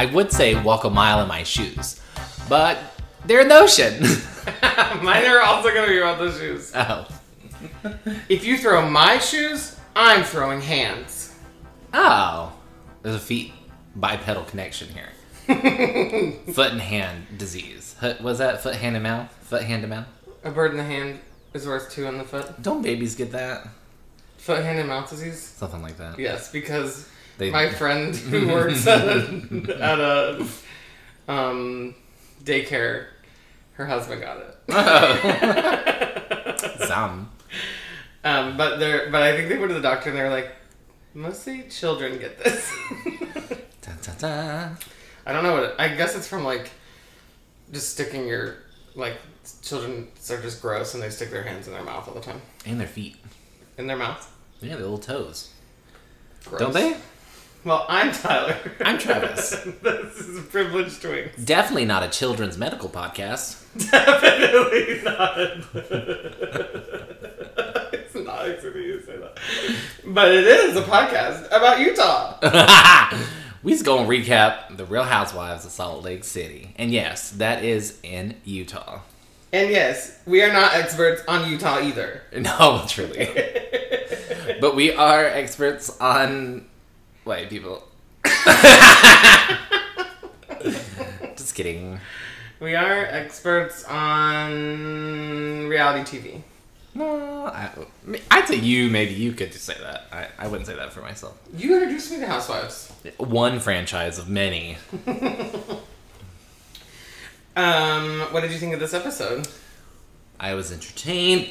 I would say walk a mile in my shoes, but they're in the ocean. Mine are also gonna be about the shoes. oh. If you throw my shoes, I'm throwing hands. Oh. There's a feet bipedal connection here. foot and hand disease. Was that foot, hand, and mouth? Foot, hand, and mouth? A bird in the hand is worth two in the foot. Don't babies get that? Foot, hand, and mouth disease. Something like that. Yes, because They- my friend who works at a, at a um, daycare, her husband got it. Some. Um, but they're but I think they went to the doctor and they were like, mostly children get this. Dun, dun, dun. I don't know what. It, I guess it's from like just sticking your like children are just gross and they stick their hands in their mouth all the time. And their feet. In their mouth. Yeah, their little toes. Gross. Don't they? Well, I'm Tyler. I'm Travis. this is Privileged Twins. Definitely not a children's medical podcast. Definitely not. it's not you to say that. But it is a podcast about Utah. we just gonna recap the Real Housewives of Salt Lake City. And yes, that is in Utah. And yes, we are not experts on Utah either. No, truly. but we are experts on white people. just kidding. We are experts on reality TV. No, I, I'd say you, maybe you could say that. I, I wouldn't say that for myself. You introduced me to Housewives. One franchise of many. Um, what did you think of this episode? I was entertained.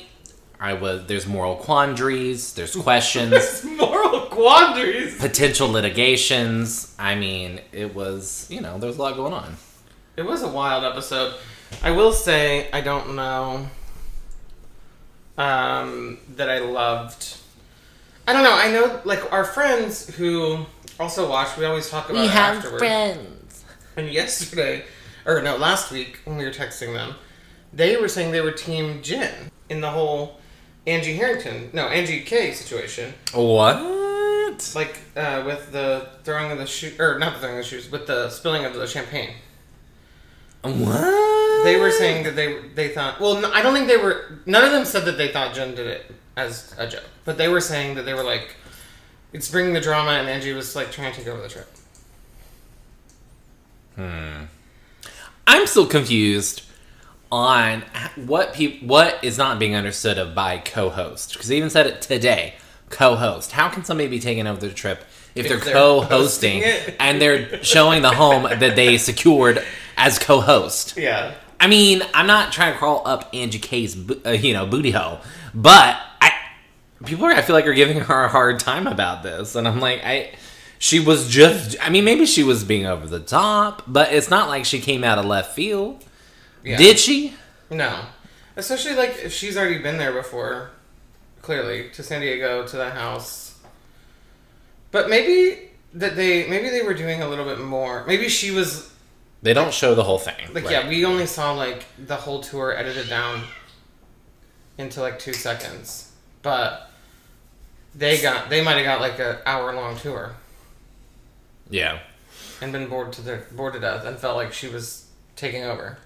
I was. There's moral quandaries. There's questions. Moral quandaries. potential litigations. I mean, it was, you know, there was a lot going on. It was a wild episode. I will say I don't know um, that I loved. I don't know. I know like our friends who also watch. We always talk about it afterwards. friends. And yesterday, or no, last week when we were texting them, they were saying they were Team Jen in the whole Angie Harrington, no Angie K situation, What? like uh, with the throwing of the shoe, or not the throwing of the shoes, with the spilling of the champagne. What? They were saying that they they thought. Well, I don't think they were. None of them said that they thought Jen did it as a joke, but they were saying that they were like, it's bringing the drama, and Angie was like trying to take over the trip. Hmm. I'm still confused on what peop- what is not being understood of by co-host because they even said it today. Co-host. How can somebody be taking over the trip if, they're, they're co-hosting and they're showing the home that they secured as co-host? Yeah. I mean, I'm not trying to crawl up Angie K's, uh, you know, booty hole, but I people are I feel like are giving her a hard time about this, and I'm like, I she was just, I mean, maybe she was being over the top, but it's not like she came out of left field, Yeah. did she? No. Especially like if she's already been there before, clearly, to San Diego, to the house. But maybe that they maybe they were doing a little bit more. Maybe she was They don't show the whole thing. like right? yeah, we only saw like the whole tour edited down into like 2 seconds. But they got they might have got like a hour long tour yeah. and been bored to their bored to death and felt like she was taking over.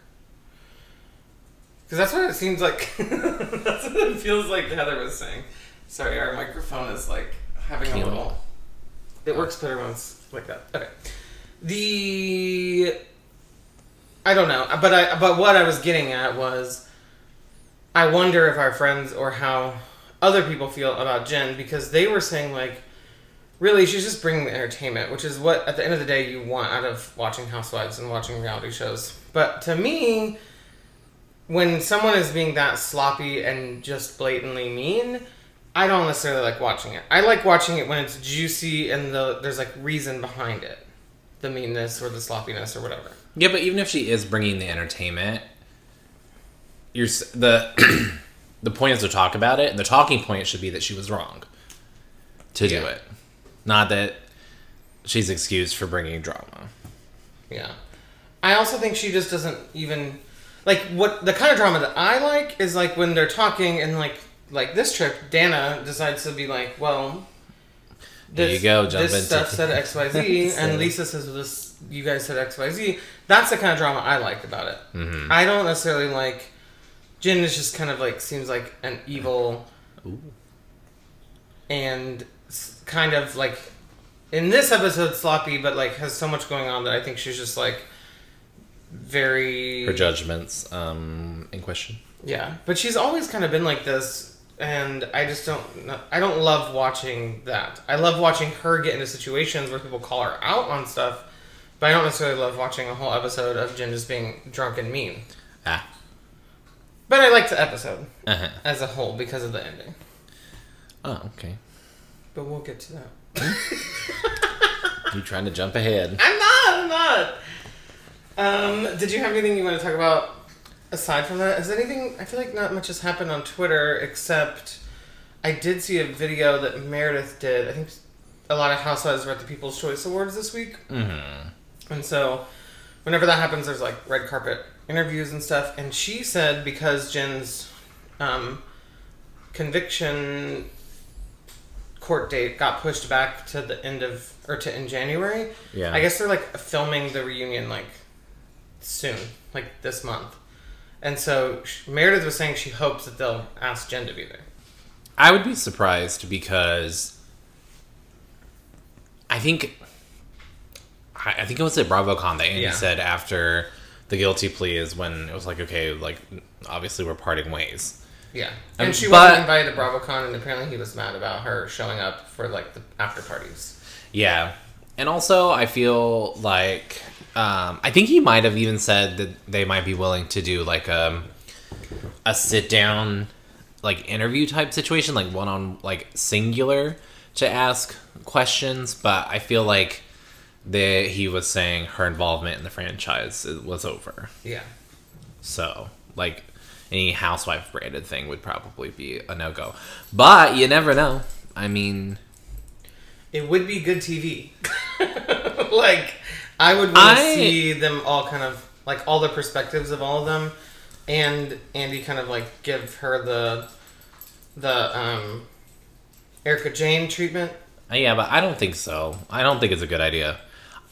Because that's what it seems like. that's what it feels like Heather was saying. Sorry, our microphone is like having a little. It works better when it's like that. Okay. The. I don't know, but I but what I was getting at was, I wonder if our friends or how other people feel about Jen because they were saying like, really she's just bringing the entertainment, which is what at the end of the day you want out of watching Housewives and watching reality shows. But to me, when someone is being that sloppy and just blatantly mean, I don't necessarily like watching it. I like watching it when it's juicy and the there's like reason behind it, the meanness or the sloppiness or whatever. Yeah, but even if she is bringing the entertainment, you're the the point is to talk about it, and the talking point should be that she was wrong to do it, not that she's excused for bringing drama. Yeah. I also think she just doesn't even like what the kind of drama that I like is like when they're talking and like like this trip Dana decides to be like, well, There you go, jump this stuff said X Y Z, and. Lisa says this. You guys said X Y Z. That's the kind of drama I liked about it. Mm-hmm. I don't necessarily like. Jen is just kind of like seems like an evil, Ooh. and kind of like in this episode sloppy, but like has so much going on that I think she's just like very Her judgments um, in question. Yeah, but she's always kind of been like this, and I just don't. I don't love watching that. I love watching her get into situations where people call her out on stuff, but I don't necessarily love watching a whole episode of Jen just being drunk and mean. Ah. But I liked the episode Uh-huh. as a whole because of the ending. Oh, okay. But we'll get to that. You trying to jump ahead? I'm not. I'm not. Um, did you have anything you want to talk about aside from that? Is anything? I feel like not much has happened on Twitter except I did see a video that Meredith did. I think a lot of housewives were at the People's Choice Awards this week, Mm-hmm. and so whenever that happens, there's like red carpet interviews and stuff. And she said because Jen's um, conviction court date got pushed back to the end of or to in January. Yeah. I guess they're like filming the reunion like soon, like this month. And so sh- Meredith was saying she hopes that they'll ask Jen to be there. I would be surprised because I think I I think it was at BravoCon that Andy Yeah. said after the guilty plea is when it was like okay, like obviously we're parting ways. Yeah, and Um, she but- wasn't invited to BravoCon, and apparently he was mad about her showing up for like the after parties. Yeah. And also, I feel like um, I think he might have even said that they might be willing to do like um, a sit down like interview type situation, like one on like singular to ask questions. But I feel like that he was saying her involvement in the franchise was over. Yeah, So like any housewife branded thing would probably be a no go. But you never know. I mean, it would be good TV. like I would want to I- see them all kind of like all the perspectives of all of them, and Andy kind of like give her the the um Erika Jayne treatment. Uh, Yeah, but I don't think so. I don't think it's a good idea.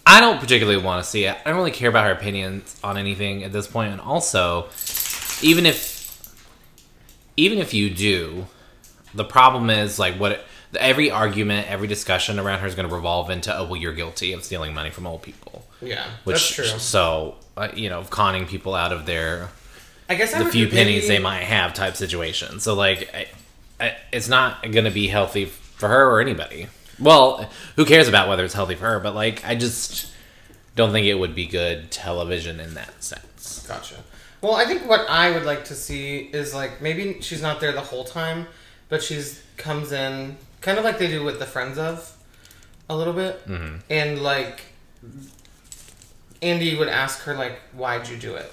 I don't particularly want to see it. I don't really care about her opinions on anything at this point. And also, even if even if you do, the problem is like what every argument, every discussion around her is going to revolve into oh well you're guilty of stealing money from old people. Yeah, Which that's true. so uh, you know conning people out of their I guess the would few maybe- pennies they might have type situation. So like, I, I, it's not going to be healthy for her or anybody. Well, who cares about whether it's healthy for her? But like, I just don't think it would be good television in that sense. Gotcha. Well, I think what I would like to see is like maybe she's not there the whole time, but she's comes in kind of like they do with the Friends of, a little bit, mm-hmm. and like Andy would ask her like, "Why'd you do it?"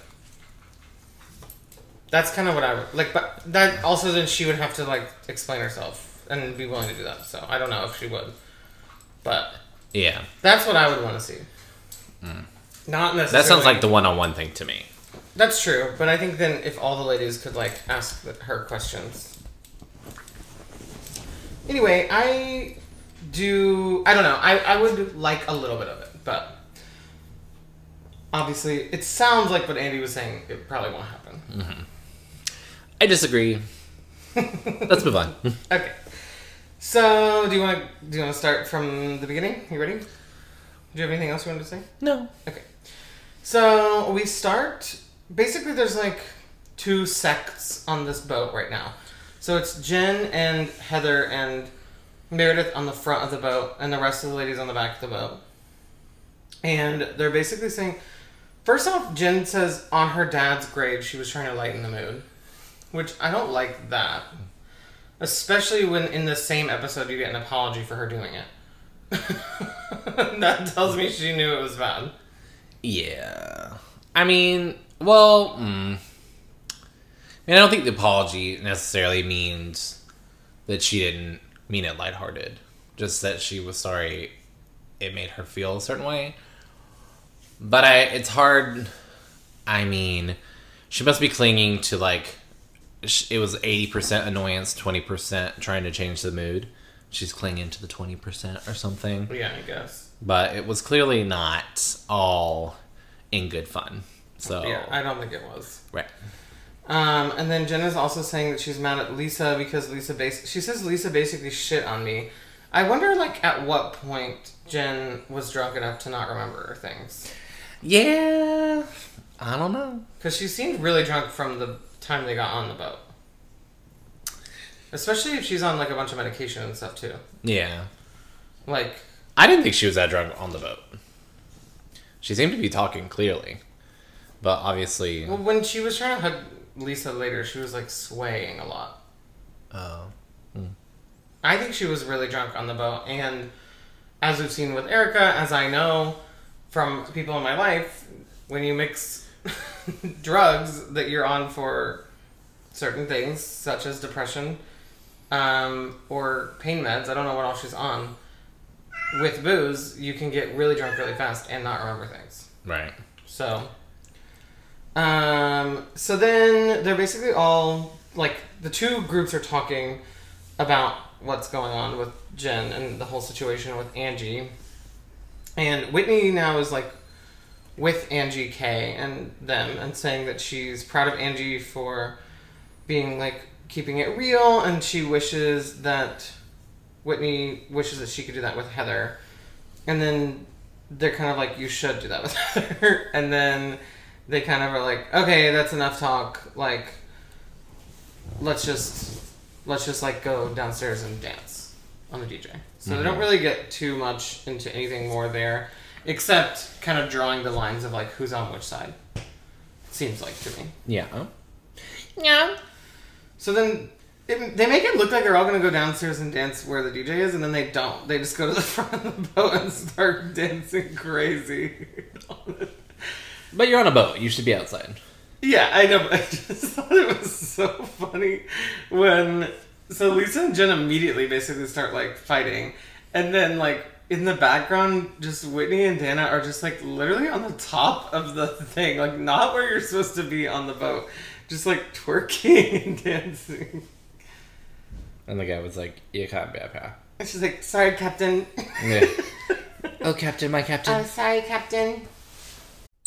That's kind of what I would like, but that also then she would have to like explain herself and be willing to do that. So I don't know if she would, but Yeah, that's what I would want to see. Not necessarily. Mm. that sounds like the one-on-one thing to me. That's true, but I think then if all the ladies could like ask her questions. Anyway, I do. I don't know. I I would like a little bit of it, but obviously, it sounds like what Andy was saying. It probably won't happen. Mm-hmm. I disagree. Let's move on. Okay. So, do you want to do you want to start from the beginning? You ready? Do you have anything else you wanted to say? no. Okay. So we start. Basically, there's like two sects on this boat right now. So it's Jen and Heather and Meredith on the front of the boat, and the rest of the ladies on the back of the boat. And they're basically saying, first off, Jen says on her dad's grave she was trying to lighten the mood, which I don't like that. Especially when in the same episode you get an apology for her doing it. that tells me she knew it was bad. Yeah. I mean, well, mm, mean, I don't think the apology necessarily means that she didn't mean it lighthearted. Just that she was sorry it made her feel a certain way. But I, it's hard. I mean, she must be clinging to like, it was 80% annoyance, 20% trying to change the mood she's clinging to the 20% or something. Yeah, I guess. But it was clearly not all in good fun. So, Yeah, I don't think it was. right. Um, and then Jen is also saying that she's mad at Lisa because Lisa bas- she says Lisa basically shit on me. I wonder like at what point Jen was drunk enough to not remember things. Yeah. I don't know. Because she seemed really drunk from the time they got on the boat. Especially if she's on like a bunch of medication and stuff too. Yeah. Like, I didn't think she was that drunk on the boat. She seemed to be talking clearly. But obviously. well, when she was trying to hug Lisa later, she was like swaying a lot. Oh. I think she was really drunk on the boat, and as we've seen with Erika, as I know from people in my life, when you mix drugs that you're on for certain things, such as depression um, or pain meds, I don't know what else she's on, with booze, you can get really drunk really fast and not remember things. Right. So, um, so then they're basically all like the two groups are talking about what's going on with Jen and the whole situation with Angie, and Whitney now is like with Angie K and them and saying that she's proud of Angie for being like keeping it real and she wishes that Whitney wishes that she could do that with Heather. And then they're kind of like, you should do that with Heather. and then they kind of are like, okay, that's enough talk. Like, let's just, let's just like go downstairs and dance on the DJ. So they don't mm-hmm. really get too much into anything more there, except kind of drawing the lines of like who's on which side. Seems like to me. Yeah. Yeah. So then it, they make it look like they're all gonna go downstairs and dance where the DJ is, and then they don't. They just go to the front of the boat and start dancing crazy. But you're on a boat. You should be outside. yeah, I know. But I just thought it was so funny when so Lisa and Jen immediately basically start like fighting, and then like. In the background, just Whitney and Dana are just like literally on the top of the thing, like not where you're supposed to be on the boat, just like twerking and dancing. And the guy was like, "You can't be up here." And she's like, sorry, Captain. Yeah. oh, Captain, my Captain. Oh, sorry, Captain.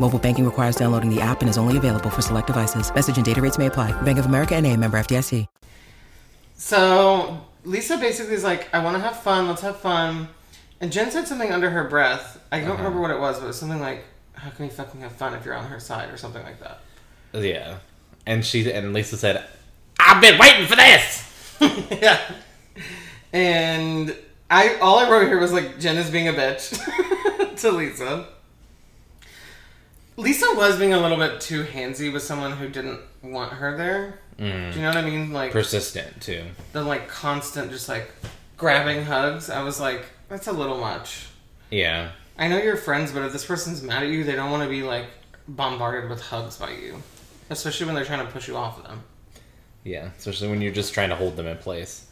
Mobile banking requires downloading the app and is only available for select devices. Message and data rates may apply. Bank of America and a member FDIC. So Lisa basically is like, I want to have fun. Let's have fun. And Jen said something under her breath. I don't uh-huh. remember what it was, but it was something like, "How can we fucking have fun if you're on her side?" or something like that. Yeah. And she and Lisa said, "I've been waiting for this." yeah. And I all I wrote here was like Jen is being a bitch to Lisa. Lisa was being a little bit too handsy with someone who didn't want her there. Do mm. you know what I mean? Like Persistent too. the like constant just like grabbing hugs. I was like, that's a little much. Yeah. I know you're friends, but if this person's mad at you, they don't want to be like bombarded with hugs by you. Especially when they're trying to push you off of them. Yeah. Especially when you're just trying to hold them in place.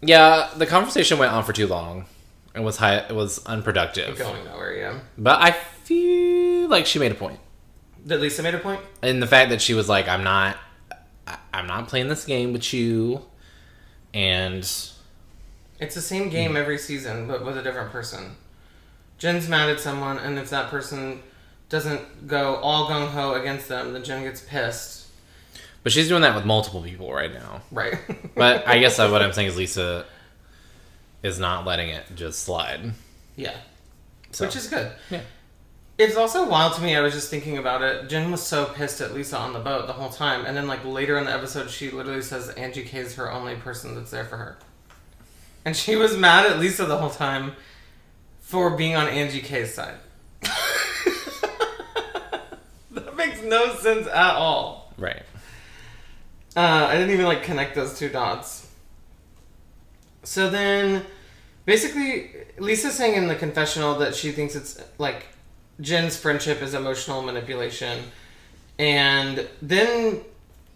Yeah, the conversation went on for too long. It was high. It was unproductive. Going nowhere, yeah. But I feel like she made a point. Did Lisa made a point? and the fact that she was like, "I'm not, I'm not playing this game with you," and It's the same game every season, but with a different person. Jen's mad at someone, and if that person doesn't go all gung ho against them, then Jen gets pissed. but she's doing that with multiple people right now. Right. But I guess what I'm saying is Lisa is not letting it just slide. yeah. So. Which is good. Yeah. It's also wild to me. I was just thinking about it. Jen was so pissed at Lisa on the boat the whole time, and then like later in the episode, she literally says Angie K is her only person that's there for her, and she was mad at Lisa the whole time for being on Angie K's side. that makes no sense at all. right. Uh, I didn't even like connect those two dots. So then, basically, Lisa's saying in the confessional that she thinks it's like Jen's friendship is emotional manipulation, and then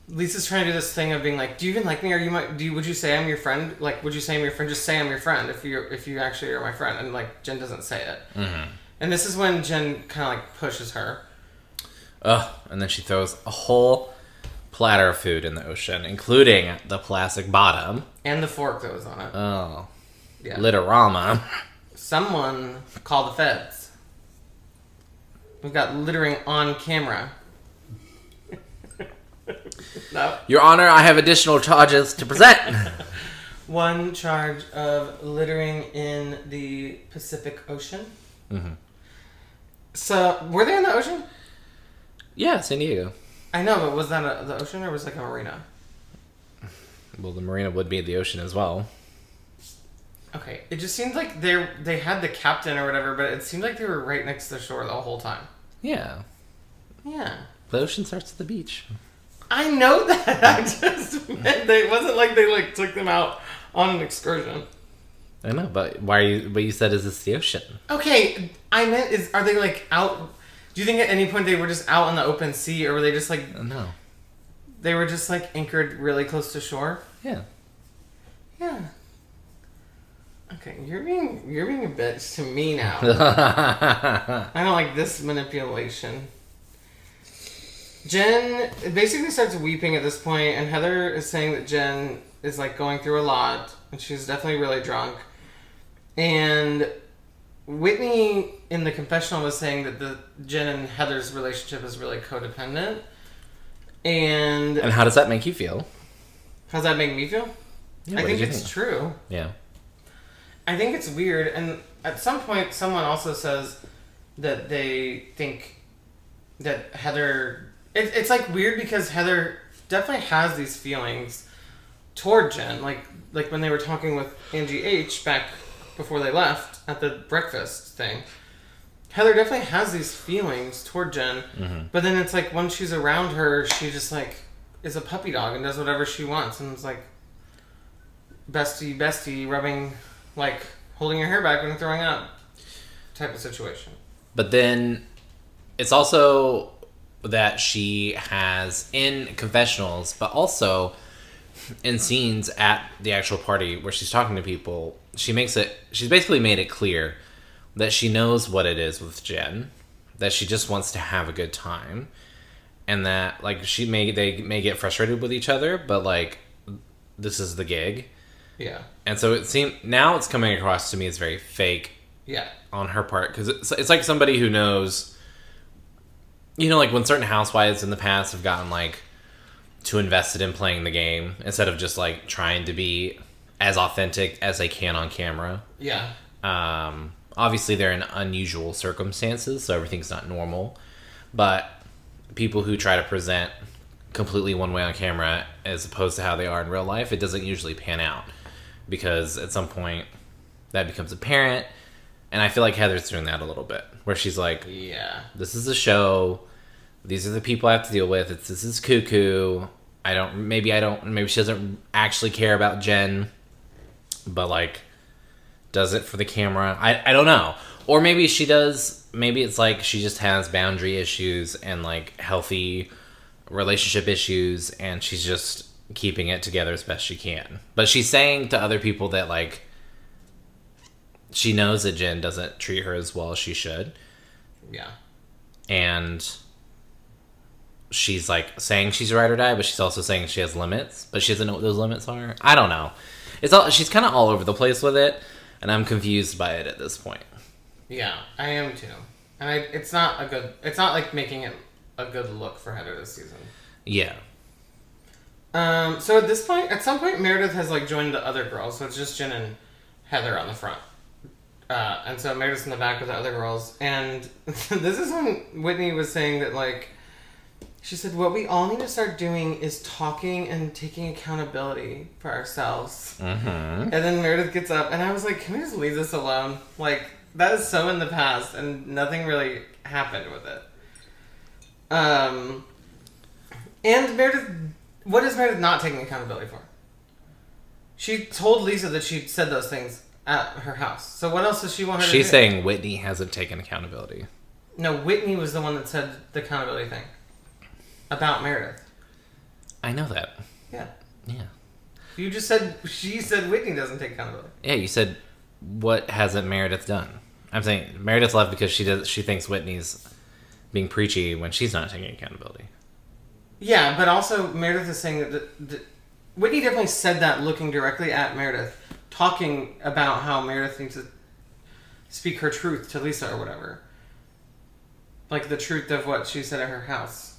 Lisa's trying to do this thing of being like, "Do you even like me? Or you might do? You, would you say I'm your friend? Like, would you say I'm your friend? Just say I'm your friend if you if you actually are my friend." And like Jen doesn't say it, mm-hmm. and this is when Jen kind of like pushes her. Ugh. And then she throws a whole platter of food in the ocean, including the plastic bottom. And the fork that was on it. Oh. Yeah. Litorama. Someone call the feds. We've got littering on camera. no. Your Honor, I have additional charges to present. One charge of littering in the Pacific Ocean. Mm-hmm. So, were they in the ocean? yeah, San Diego. I know, but was that a, the ocean or was it like a marina? Well, the marina would be the ocean as well. Okay, it just seemed like they they had the captain or whatever, but it seemed like they were right next to the shore the whole time. Yeah. Yeah. The ocean starts at the beach. I know that. I just meant they it wasn't like they like took them out on an excursion. I know, but why are you? But you said is this the ocean? Okay, I meant is are they like out? Do you think at any point they were just out on the open sea, or were they just like No. they were just like anchored really close to shore? Yeah. Yeah. Okay, you're being you're being a bitch to me now. I don't like this manipulation. Jen basically starts weeping at this point, and Heather is saying that Jen is like going through a lot, and she's definitely really drunk. And Whitney in the confessional was saying that the Jen and Heather's relationship is really codependent. And and how does that make you feel? how's that make me feel? Yeah, I think it's true. Yeah. I think it's weird, and at some point, someone also says that they think that Heather. It, it's like weird because Heather definitely has these feelings toward Jen, like like when they were talking with Angie H back before they left at the breakfast thing. Heather definitely has these feelings toward Jen, mm-hmm. but then it's like when she's around her, she just like is a puppy dog and does whatever she wants, and it's like bestie, bestie, rubbing, like holding your hair back and throwing up, type of situation. But then it's also that she has in confessionals, but also in scenes at the actual party where she's talking to people, she makes it she's basically made it clear that she knows what it is with Jen, that she just wants to have a good time. And that like she may they may get frustrated with each other, but like this is the gig. Yeah, And so it seemed now it's coming across to me as very fake yeah, on her part because it's, it's like somebody who knows you know like when certain housewives in the past have gotten like too invested in playing the game instead of just like trying to be as authentic as they can on camera. Yeah, um, obviously they're in unusual circumstances so everything's not normal but people who try to present completely one way on camera as opposed to how they are in real life it doesn't usually pan out because at some point that becomes apparent. And i feel like heather's doing that a little bit where she's like yeah, this is a show. These are the people i have to deal with. It's this is cuckoo. I don't maybe i don't maybe she doesn't actually care about jen but like does it for the camera? I, I don't know. Or maybe she does. Maybe it's like she just has boundary issues and like healthy relationship issues and she's just keeping it together as best she can but she's saying to other people that like she knows that jen doesn't treat her as well as she should yeah, and she's like saying she's a ride or die, but she's also saying she has limits, but she doesn't know what those limits are. I don't know. It's all she's kind of all over the place with it, and I'm confused by it at this point. yeah. I am too, and I, it's not a good. It's not like making it a good look for Heather this season. Yeah, Um, so at this point, at some point, Meredith has like joined the other girls, so it's just Jen and Heather on the front. Uh, and so Meredith's in the back with the other girls, and this is when Whitney was saying that like, she said, "What we all need to start doing is talking and taking accountability for ourselves." mm-hmm. And then Meredith gets up, and I was like, "Can we just leave this alone? Like that is so in the past, and nothing really happened with it." Um, and Meredith, what is Meredith not taking accountability for? She told Lisa that she said those things at her house. So what else does she want her to do? she's saying Whitney hasn't taken accountability. No, Whitney was the one that said the accountability thing about Meredith. I know that. Yeah. Yeah. You just said she said Whitney doesn't take accountability. Yeah, you said what hasn't Meredith done? I'm saying Meredith left because she does she thinks Whitney's being preachy when she's not taking accountability. Yeah, but also Meredith is saying that the, the, Whitney definitely said that looking directly at Meredith, talking about how Meredith needs to speak her truth to Lisa or whatever. Like the truth of what she said at her house.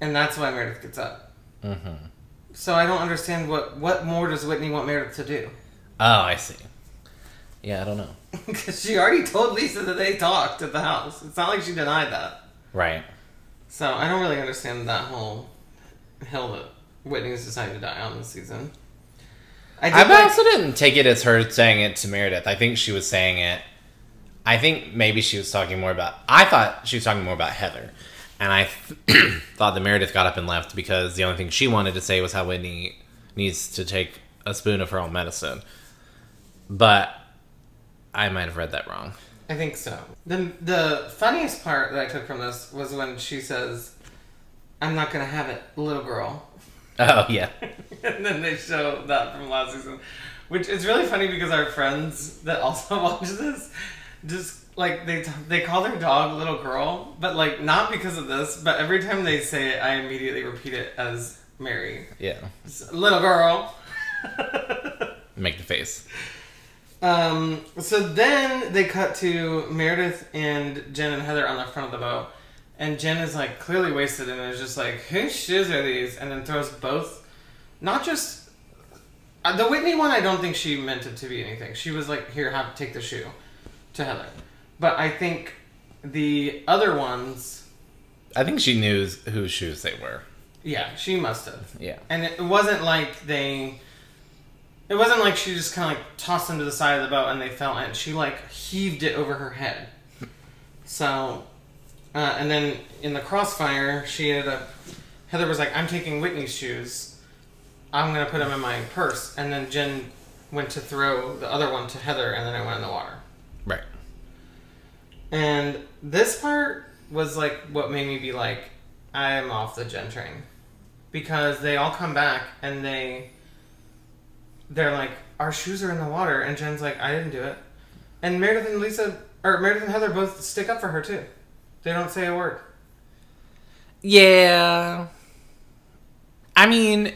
And that's why Meredith gets up. Mm-hmm. So I don't understand what what more does Whitney want Meredith to do? Oh, I see. Yeah, I don't know. Because she already told Lisa that they talked at the house. It's not like she denied that. Right. So I don't really understand that whole hill that Whitney's decided to die on this season. I did I like- also didn't take it as her saying it to Meredith. I think she was saying it. I think maybe she was talking more about. I thought she was talking more about Heather, and I th- thought that Meredith got up and left because the only thing she wanted to say was how Whitney needs to take a spoon of her own medicine. But I might have read that wrong. I think so. The the funniest part that I took from this was when she says, "I'm not gonna have it, little girl," Oh yeah, and then they show that from last season, which is really funny because our friends that also watch this just like they they call their dog little girl, but like not because of this, but every time they say it, I immediately repeat it as Mary, yeah. Little girl. Make the face. Um, so then they cut to Meredith and Jen and Heather on the front of the boat. And Jen is like clearly wasted and is just like, whose shoes are these? And then throws both, not just uh, the Whitney one. I don't think she meant it to be anything. She was like, here, have take the shoe to Heather. But I think the other ones, I think she knew whose shoes they were. yeah, she must have. Yeah. And it wasn't like they. It wasn't like she just kind of like tossed them to the side of the boat and they fell in. She like heaved it over her head. So, uh, and then in the crossfire, she ended up. Heather was like, "I'm taking Whitney's shoes. I'm gonna put them in my purse." And then Jen went to throw the other one to Heather, and then it went in the water. Right. And this part was like what made me be like, I'm off the Jen train. Because they all come back and they they're like, Our shoes are in the water and Jen's like, I didn't do it. And Meredith and Lisa or Meredith and Heather both stick up for her too. They don't say a word. Yeah. I mean,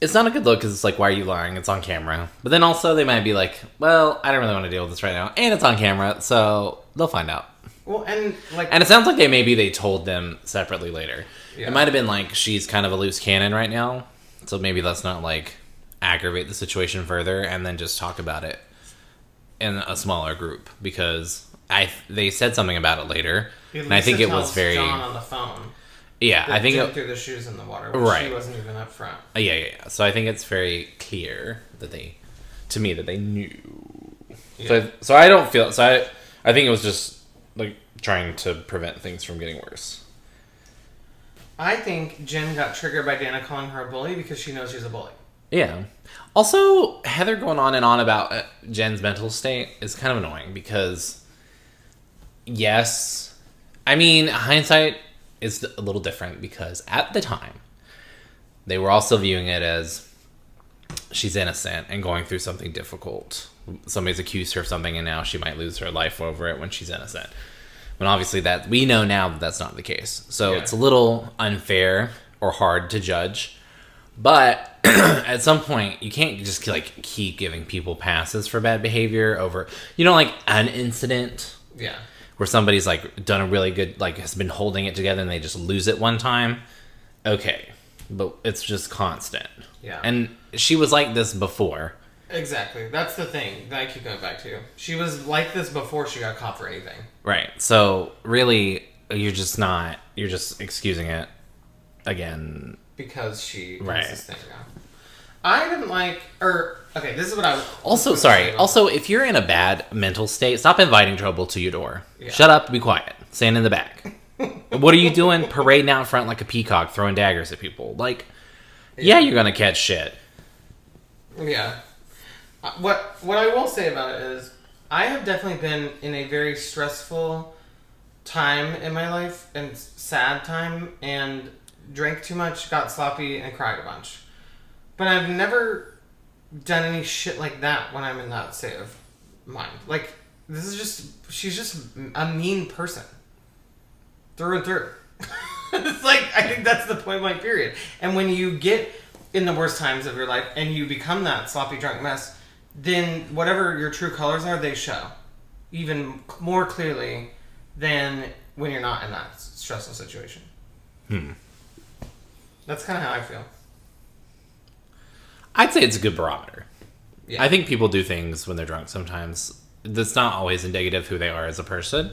it's not a good look because it's like, why are you lying? It's on camera. But then also, they might be like, well, I don't really want to deal with this right now. And it's on camera, so they'll find out. Well and like And it sounds like they maybe they told them separately later. Yeah. It might have been like she's kind of a loose cannon right now. So maybe let's not like aggravate the situation further and then just talk about it in a smaller group because I they said something about it later. And I think it was very John on the phone. yeah, I think it, threw the shoes in the water. Right. She wasn't even up front. Uh, Yeah, yeah, yeah. So I think it's very clear that they, to me, that they knew. So, so I don't feel. So I, I think it was just like trying to prevent things from getting worse. I think Jen got triggered by Dana calling her a bully because she knows she's a bully. Yeah. Also, Heather going on and on about uh, Jen's mental state is kind of annoying because, yes, I mean hindsight is a little different because at the time they were also viewing it as she's innocent and going through something difficult. Somebody's accused her of something and now she might lose her life over it when she's innocent. When obviously that we know now that that's not the case. So Yeah. it's a little unfair or hard to judge. But at some point, you can't just like keep giving people passes for bad behavior over, you know, like an incident Yeah. where somebody's like done a really good, like has been holding it together and they just lose it one time. Okay, but it's just constant. Yeah. And she was like this before. Exactly. That's the thing that I keep going back to. She was like this before she got caught for anything. Right. So really, you're just not, you're just excusing it again. Because she Right. has this thing now. I didn't like, or okay, this is what I was Also, sorry. Also, if you're in a bad mental state, stop inviting trouble to your door. Yeah. Shut up, be quiet. Stand in the back. what are you doing parading out in front like a peacock throwing daggers at people? Like, yeah, you're gonna catch shit. Yeah. Uh, What what I will say about it is, I have definitely been in a very stressful time in my life and sad time and drank too much, got sloppy, and cried a bunch. But I've never done any shit like that when I'm in that state of mind. Like this is just she's just a mean person through and through. it's like I think that's the point blank period. And when you get in the worst times of your life and you become that sloppy drunk mess, then whatever your true colors are, they show even more clearly than when you're not in that stressful situation. Hmm. That's kind of how I feel. I'd say it's a good barometer. Yeah. I think people do things when they're drunk sometimes. That's not always indicative of who they are as a person.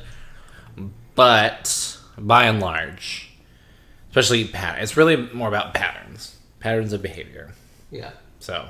But by and large, especially pattern, it's really more about patterns, patterns of behavior. Yeah. So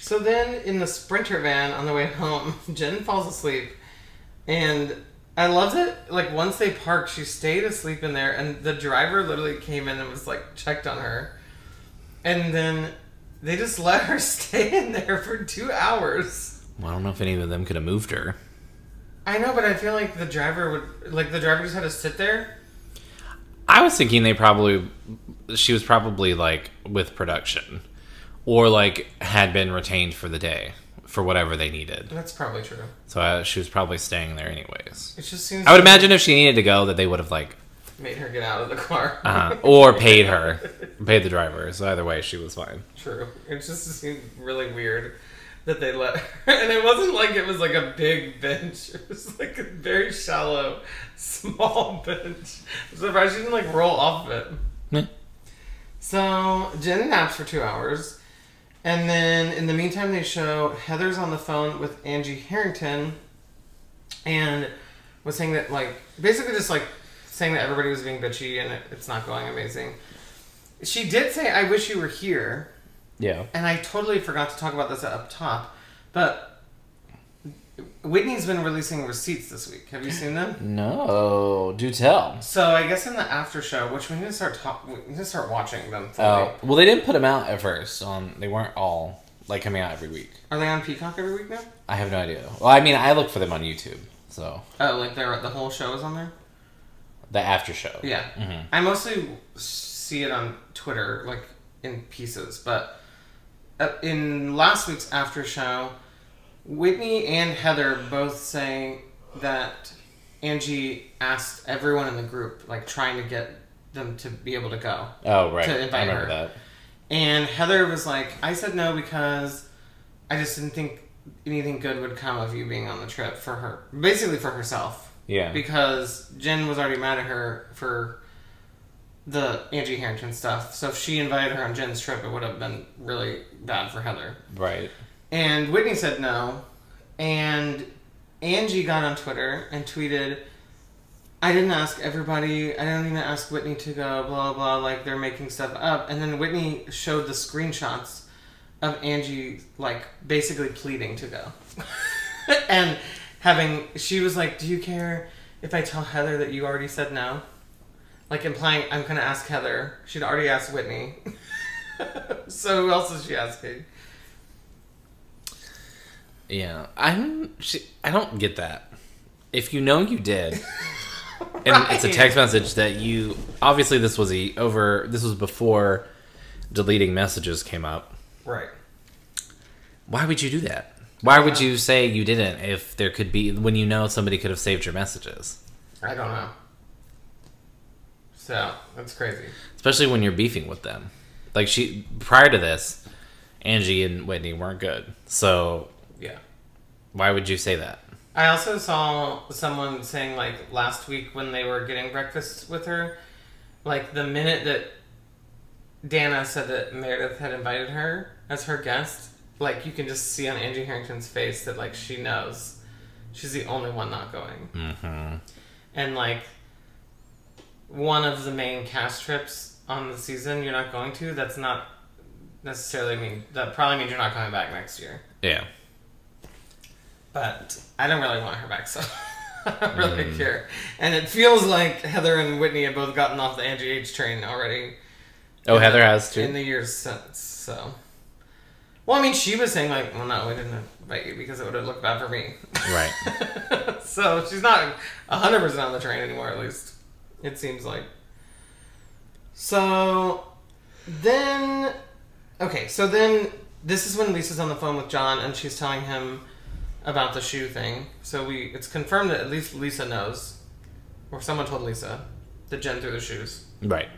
So then, in the sprinter van on the way home, Jen falls asleep, and I loved it. Like once they parked, she stayed asleep in there, and the driver literally came in and was like checked on her, and then they just let her stay in there for two hours. well, I don't know if any of them could have moved her. I know, but I feel like the driver would like the driver just had to sit there. I was thinking they probably she was probably like with production or like had been retained for the day for whatever they needed. That's probably true. So uh, she was probably staying there anyways. It just seems. I would imagine if she needed to go that they would have like made her get out of the car. uh, or paid her, paid the driver. So either way, she was fine. True. It just seemed really weird that they let her. And it wasn't like it was like a big bench. It was like a very shallow, small bench. I'm surprised she didn't like roll off of it. So Jen naps for two hours. And then in the meantime, they show Heather's on the phone with Angie Harrington and was saying that, like, basically just like saying that everybody was being bitchy and it, it's not going amazing. She did say, I wish you were here Yeah. and I totally forgot to talk about this up top, but Whitney's been releasing receipts this week. Have you seen them? No, do tell. So I guess in the after show, which we need to start talk, we need to start watching them. Fully. Oh, well, they didn't put them out at first. On they weren't all like coming out every week. Are they on Peacock every week now? I have no idea. Well, I mean, I look for them on YouTube. So Oh, like they're the whole show is on there. the after show. Yeah, I mostly see it on Twitter, like in pieces. But uh, in last week's after show, Whitney and Heather both say that Angie asked everyone in the group, like trying to get them to be able to go. Oh right. To invite I remember her. that. And Heather was like, I said no because I just didn't think anything good would come of you being on the trip for her. Basically for herself. Yeah. Because Jen was already mad at her for the Angie Harrington stuff. So if she invited her on Jen's trip, it would have been really bad for Heather. Right. And Whitney said no. And Angie got on Twitter and tweeted, I didn't ask everybody. I didn't even ask Whitney to go, blah, blah, like they're making stuff up. And then Whitney showed the screenshots of Angie, like, basically pleading to go. and having, she was like, Do you care if I tell Heather that you already said no? Like, implying I'm to ask Heather. She'd already asked Whitney. so who else is she asking? Yeah. I'm. She, I don't get that. If you know you did, and it's a text message that you obviously this was a over. This was before deleting messages came up. Right. Why would you do that? Why would you say you didn't if there could be when you know somebody could have saved your messages? I don't know. So that's crazy. Especially when you're beefing with them. Like she prior to this, Angie and Whitney weren't good. So Yeah. why would you say that? I also saw someone saying like last week when they were getting breakfast with her, like the minute that Dana said that Meredith had invited her as her guest, like you can just see on Angie Harrington's face that like she knows she's the only one not going. Mm-hmm. and like one of the main cast trips on the season you're not going to, that's not necessarily mean that probably means you're not coming back next year. Yeah. But I don't really want her back, so I don't really hmm. care. And it feels like Heather and Whitney have both gotten off the Angie H train already Oh, Heather has too. in the years since. So, well, I mean, she was saying like, well, no, we didn't invite you because it would have looked bad for me. right. so she's not hundred percent on the train anymore. At least it seems like. So then, okay, so then this is when Lisa's on the phone with John and she's telling him about the shoe thing. So we it's confirmed that at least Lisa knows, or someone told Lisa that Jen threw the shoes. Right.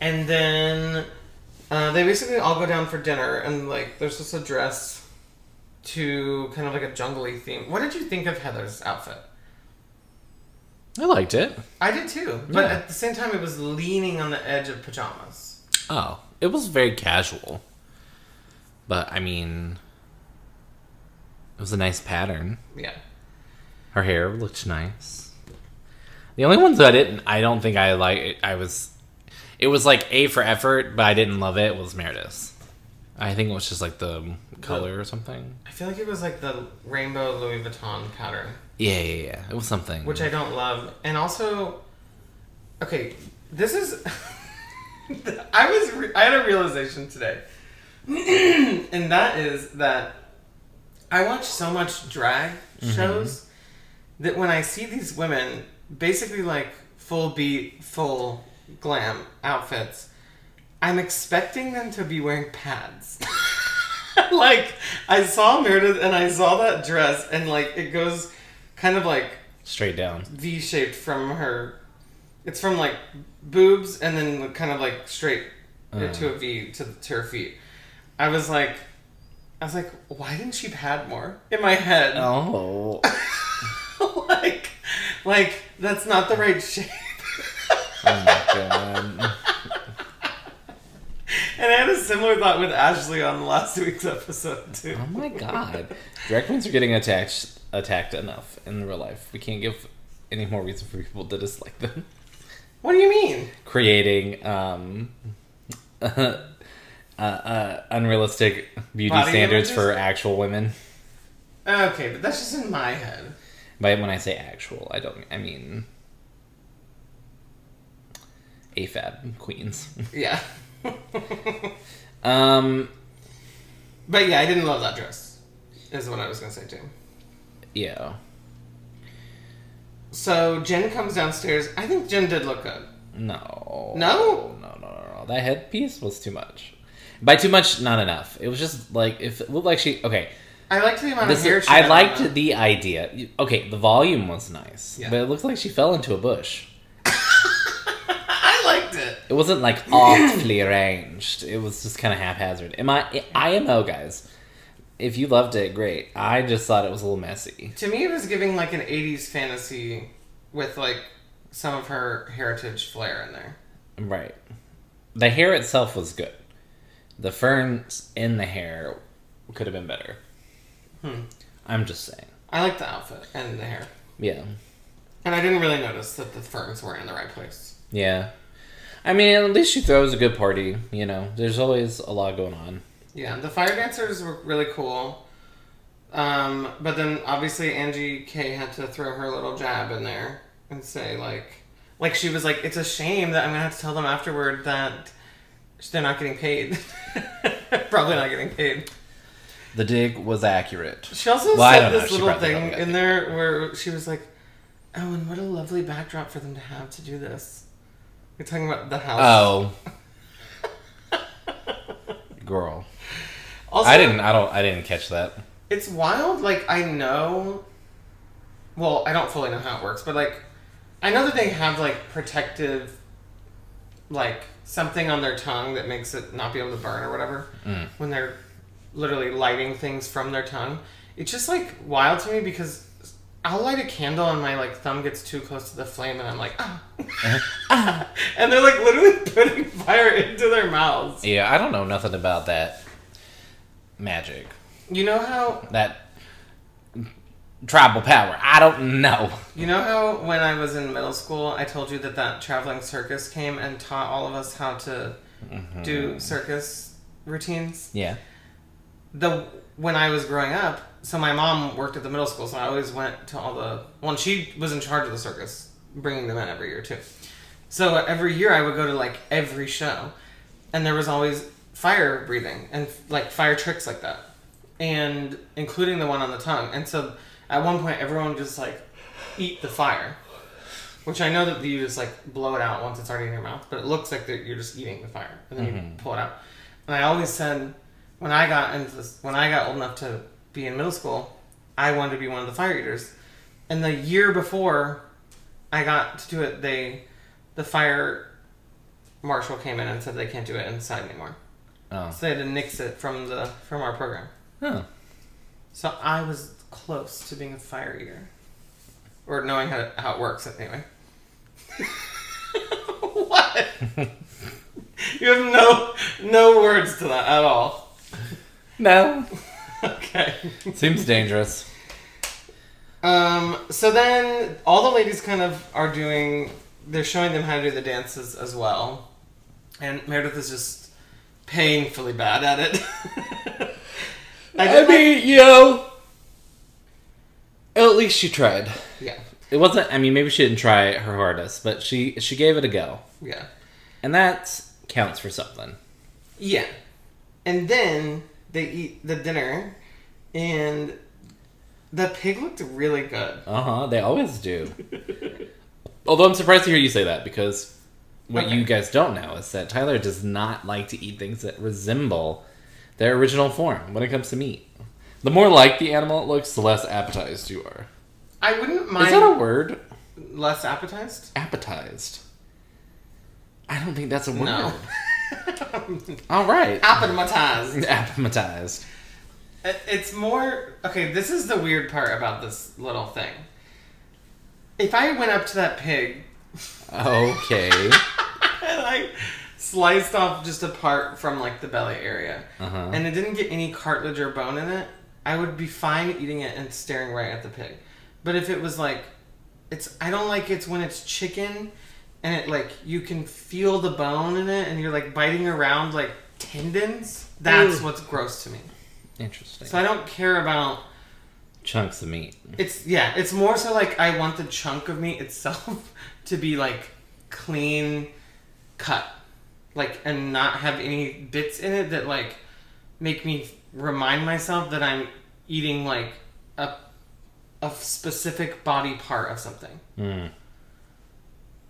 And then uh, they basically all go down for dinner, and like there's this address to kind of like a jungly theme. What did you think of Heather's outfit? I liked it. I did too, but Yeah. at the same time, it was leaning on the edge of pajamas. Oh, it was very casual. But I mean, was a nice pattern. Yeah, Her hair looked nice. The only ones that I didn't, I don't think I like. I was, it was like A for effort, but I didn't love it. Was Meredith's. I think it was just like the color or something. I feel like it was like the rainbow Louis Vuitton pattern, Yeah, yeah, yeah. It was something. which I don't love, and also, okay, this is. I was re- I had a realization today, and that is that I watch so much drag mm-hmm. shows that when I see these women basically like full beat, full glam outfits, I'm expecting them to be wearing pads. like I saw Meredith and I saw that dress and like it goes kind of like straight down. V shaped from her. It's from like boobs and then kind of like straight uh-huh. to a V to, to her feet. I was like, I was like, why didn't she pad more in my head? Oh, like, like that's not the right shape. oh my god. And I had a similar thought with Ashley on last week's episode too. Oh my god. Drag queens are getting attacked attacked enough in real life. We can't give any more reason for people to dislike them. What do you mean? Creating um uh, uh, unrealistic beauty Body standards images? for actual women. Okay, but that's just in my head. But when I say actual, I don't I mean AFAB queens. Yeah. Um but yeah, I didn't love that dress. Is what I was gonna say too. yeah. So Jen comes downstairs. I think Jen did look good. No. No? No, no, no, no. That headpiece was too much. By too much, not enough. It was just like if it looked like she okay. I liked the amount This of hair. is, she I liked on. the idea. Okay, the volume was nice, Yeah. but it looked like she fell into a bush. I liked it. It wasn't like awfully arranged. It was just kind of haphazard. Am I IMO guys? If you loved it, great. I just thought it was a little messy. To me, it was giving like an '80s fantasy with like some of her heritage flair in there. Right. The hair itself was good. The ferns in the hair could have been better. Hmm. I'm just saying. I like the outfit and the hair, Yeah. and I didn't really notice that the ferns weren't in the right place. Yeah. I mean, at least she throws a good party. You know, there's always a lot going on. Yeah, the fire dancers were really cool. Um, but then obviously Angie K had to throw her little jab in there and say like, like she was like, it's a shame that I'm gonna have to tell them afterward that they're not getting paid. Probably not getting paid. The dig was accurate. She also Well, said this little thing in there where she was like, "Oh, and what a lovely backdrop for them to have to do this." You're talking about the house. Oh. Girl. also, I didn't I don't I didn't catch that. It's wild. Like I know. Well, I don't fully know how it works, but like, I know that they have like protective, like something on their tongue that makes it not be able to burn or whatever Mm. when they're literally lighting things from their tongue. It's just like wild to me because I'll light a candle and my like thumb gets too close to the flame and I'm like ah, ah. and they're like literally putting fire into their mouths. Yeah, I don't know nothing about that magic. You know how That tribal power. I don't know. You know how when I was in middle school, I told you that that traveling circus came and taught all of us how to Mm-hmm. do circus routines? Yeah. the when I was growing up, so my mom worked at the middle school, so I always went to all the. Well, she was in charge of the circus, bringing them in every year too. So every year I would go to like every show, and there was always fire breathing and like fire tricks like that, and including the one on the tongue. And so at one point, everyone just like eat the fire. Which I know that you just like blow it out once it's already in your mouth, but it looks like that you're just eating the fire and then you mm-hmm. pull it out. And I always said when I got into this, when I got old enough to be in middle school, I wanted to be one of the fire eaters. And the year before I got to do it, they the fire marshal came in and said they can't do it inside anymore. Oh. So they had to nix it from the from our program. Huh. So I was close to being a fire eater, or knowing how how it works anyway. what? you have no no words to that at all. No. Okay. Seems dangerous. Um. So then all the ladies kind of are doing. They're showing them how to do the dances as well, and Meredith is just painfully bad at it. I, I did like- you know, at least she tried. yeah, It wasn't. I mean, maybe she didn't try her hardest, but she she gave it a go, yeah. and that counts for something. Yeah. And then they eat the dinner, and the pig looked really good. Uh huh. They always do. Although I'm surprised to hear you say that because what Okay. you guys don't know is that Tyler does not like to eat things that resemble their original form when it comes to meat. The more like the animal it looks, the less appetized you are. I wouldn't mind Is that a word? less appetized. Appetized. I don't think that's a word. No. All right. Appetized. Appetized. It's more okay. This is the weird part about this little thing. If I went up to that pig Okay. and I sliced off just a part from like the belly area, Uh-huh. and it didn't get any cartilage or bone in it, I would be fine eating it and staring right at the pig. But if it was like, it's I don't like it's when it's chicken, and it like you can feel the bone in it, and you're like biting around like tendons. That's Ooh. what's gross to me. Interesting. So I don't care about Chunks of meat. it's yeah, it's more so like I want the chunk of meat itself to be like clean cut. Like and not have any bits in it that like make me remind myself that I'm eating like a a specific body part of something. Mm.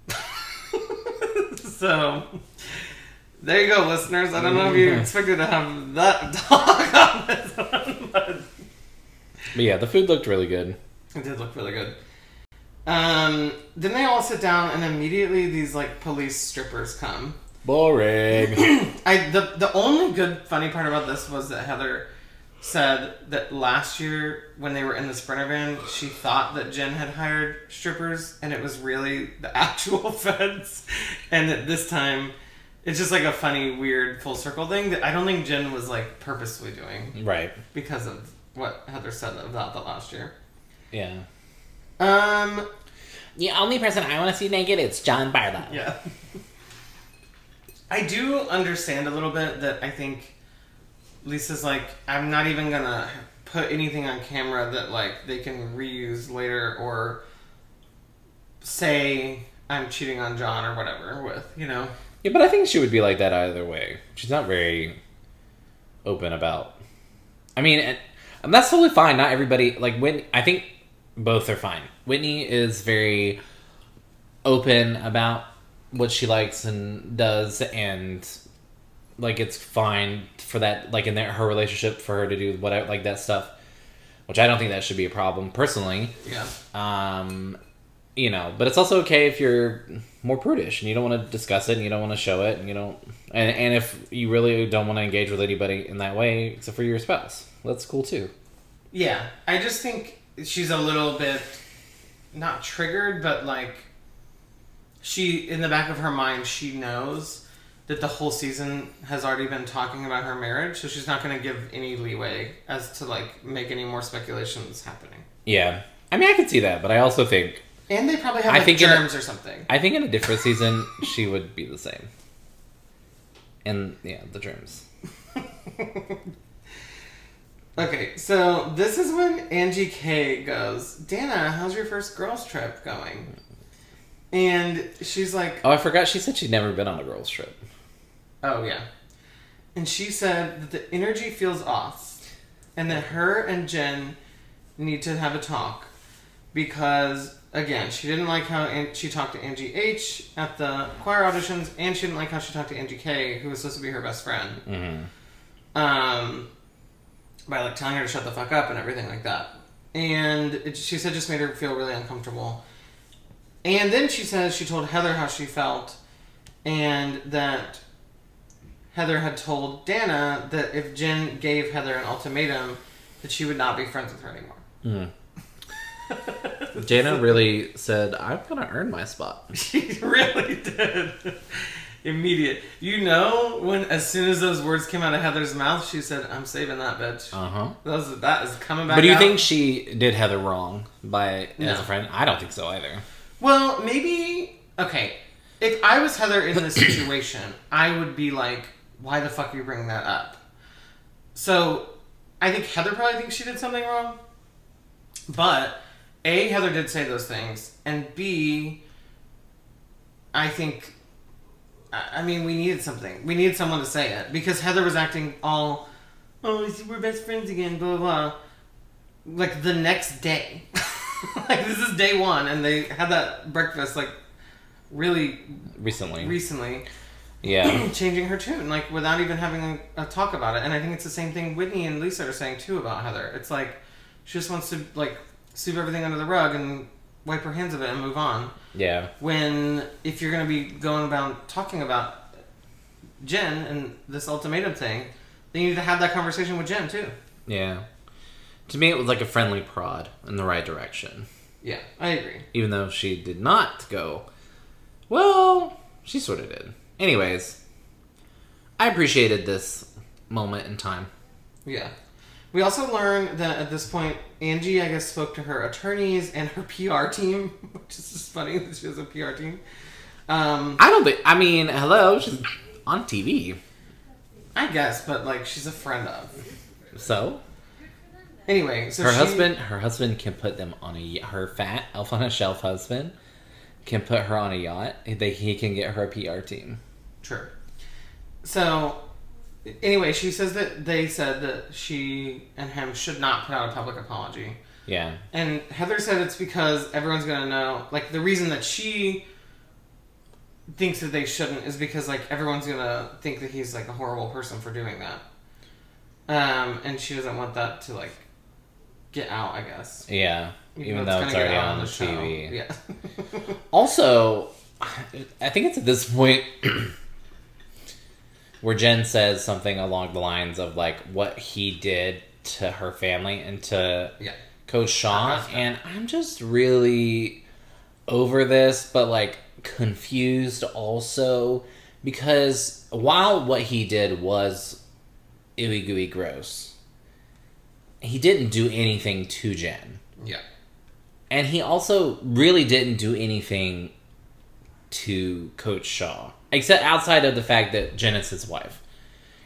so there you go, listeners. I don't know if you expected to have that dog on this one, but But yeah, the food looked really good. It did look really good. Um, then they all sit down, and immediately these like police strippers come. Boring. I the the only good funny part about this was that Heather said that last year when they were in the sprinter van, she thought that Jen had hired strippers, and it was really the actual feds, and that this time. It's just like a funny, weird full circle thing that I don't think Jen was like purposely doing right. because of what Heather said about that last year. Yeah. Um, The only person I want to see naked is John Barlow. Yeah. I do understand a little bit that I think Lisa's like, I'm not even gonna put anything on camera that like they can reuse later or say I'm cheating on John or whatever with, you know. Yeah, but I think she would be like that either way. She's not very open about. I mean, and, that's totally fine. Not everybody like Whitney. I think both are fine. Whitney is very open about what she likes and does, and like it's fine for that. Like in their, her relationship, for her to do whatever like that stuff, which I don't think that should be a problem personally. Yeah. Um, you know, but it's also okay if you're more prudish and you don't want to discuss it and you don't want to show it and you don't and, and if you really don't want to engage with anybody in that way except for your spouse that's cool too Yeah. I just think she's a little bit not triggered, but like she in the back of her mind she knows that the whole season has already been talking about her marriage, so she's not going to give any leeway as to like make any more speculations happening. Yeah. I mean, I could see that, but I also think And they probably have I think in a- germs or something. I think in a different season she would be the same. And yeah, the germs. Okay, so this is when Angie K goes, Dana, how's your first girls' trip going? And she's like, Oh, I forgot. She said she'd never been on a girls' trip. Oh yeah. And she said that the energy feels off and that her and Jen need to have a talk because again, she didn't like how An- she talked to Angie H at the choir auditions and she didn't like how she talked to Angie K who was supposed to be her best friend. Um by like telling her to shut the fuck up and everything like that. And it, she said just made her feel really uncomfortable. And then she says she told Heather how she felt and that Heather had told Dana that if Jen gave Heather an ultimatum, that she would not be friends with her anymore. Dana really said, I'm going to earn my spot. She really did. Immediate. You know when as soon as those words came out of Heather's mouth, she said, "I'm saving that bitch." Uh huh. Those, that is coming back. But do you out. think she did Heather wrong by as a friend? I don't think so either. Well, maybe. Okay, if I was Heather in this situation, I would be like, "Why the fuck are you bringing that up?" So, I think Heather probably thinks she did something wrong. But a Heather did say those things, and b I think. I mean, we needed something. We needed someone to say it because Heather was acting all, "Oh, we're best friends again," blah blah. blah. Like the next day, like this is day one, and they had that breakfast like really Recently. recently, yeah. changing her tune like without even having a, a talk about it. And I think it's the same thing Whitney and Lisa are saying too about Heather. It's like she just wants to like sweep everything under the rug and wipe her hands of it and move on. Yeah. When if you're going to be going about talking about Jen and this ultimatum thing, then you need to have that conversation with Jen too. Yeah. To me, it was like a friendly prod in the right direction. Yeah, I agree. Even though she did not go, well, she sort of did. Anyways, I appreciated this moment in time. Yeah. We also learned that at this point, Angie, I guess, spoke to her attorneys and her PR team, which is just funny that she has a PR team. Um, I don't think, I mean, hello, she's on TV. I guess, but like she's a friend of. So, Anyway, so her she- husband, her husband can put them on a, her fat elf on a shelf husband can put her on a yacht. They, he can get her a PR team. True. So, anyway, she says that they said that she and him should not put out a public apology. Yeah. And Heather said it's because everyone's gonna know. Like the reason that she thinks that they shouldn't is because like everyone's gonna think that he's like a horrible person for doing that. Um, and she doesn't want that to like get out. I guess. Yeah. Even, though gonna it's already out on the show. TV. Yeah. Also, I think it's at this point where Jen says something along the lines of like what he did to her family and to yeah. Coach Shah, and I'm just really over this, but like confused also because while what he did was ooey gooey gross, he didn't do anything to Jen. Yeah. And he also really didn't do anything to Coach Shah, except outside of the fact that Jen is his wife.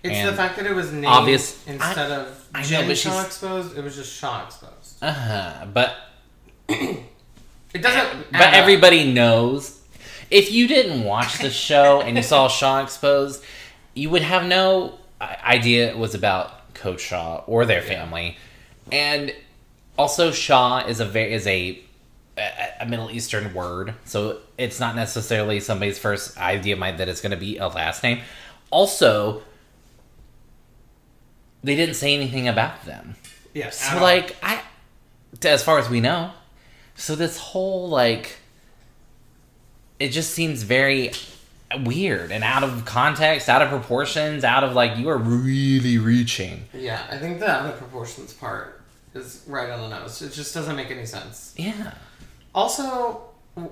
It's And the fact that it was named obvious- instead I- of I Jen but Shah exposed. It was just Shah exposed. Uh huh. But It doesn't. but up. everybody knows. If you didn't watch the show and you saw Shah exposed, you would have no idea it was about Coach Shah or their family. And also, Shah is a very is a a a Middle Eastern word, so it's not necessarily somebody's first idea might that it's going to be a last name. Also, they didn't say anything about them. Yeah. So like I as far as we know. So this whole like it just seems very weird and out of context, out of proportions, out of like you are really reaching. Yeah, I think the out of proportions part is right on the nose. It just doesn't make any sense. Yeah. Also,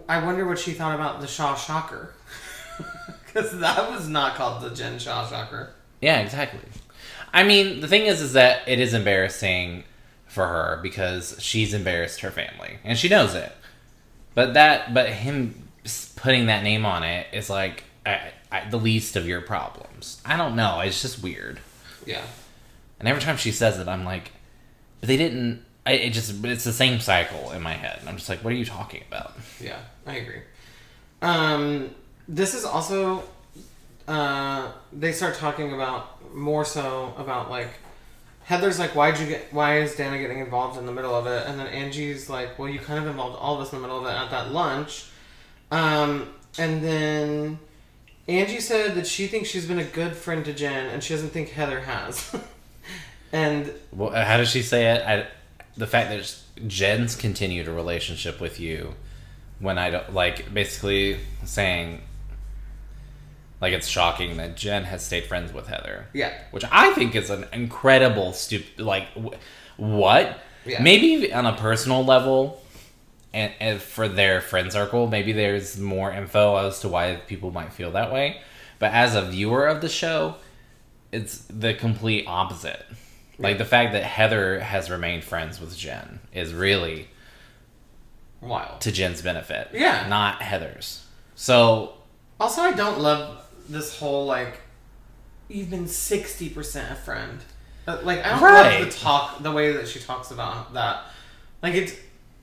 I wonder what she thought about the Shah Shocker. Because that was not called the Jen Shah Shocker. Yeah, exactly. I mean, the thing is is that it is embarrassing for her because she's embarrassed her family and she knows it. But that, but him putting that name on it is like I, I, the least of your problems. I don't know. It's just weird. Yeah. And every time she says it, I'm like, but they didn't. I, it just it's the same cycle in my head. I'm just like, what are you talking about? Yeah, I agree. Um, this is also uh, they start talking about more so about like Heather's like, why'd you get? Why is Dana getting involved in the middle of it? And then Angie's like, well, you kind of involved all of us in the middle of it at that lunch. Um, and then Angie said that she thinks she's been a good friend to Jen, and she doesn't think Heather has. and Well, uh, how does she say it? I, the fact that Jen's continued a relationship with you when I don't like basically saying like it's shocking that Jen has stayed friends with Heather. Yeah. which I think is an incredible stupid like wh- what Yeah. maybe on a personal level. And, and for their friend circle, maybe there's more info as to why people might feel that way. But as a viewer of the show, it's the complete opposite. Like the fact that Heather has remained friends with Jen is really wild. to Jen's benefit. Yeah. Not Heather's. So Also, I don't love this whole like even sixty percent a friend. Uh, Like I don't Right. love the talk, the way that she talks about that. Like it's,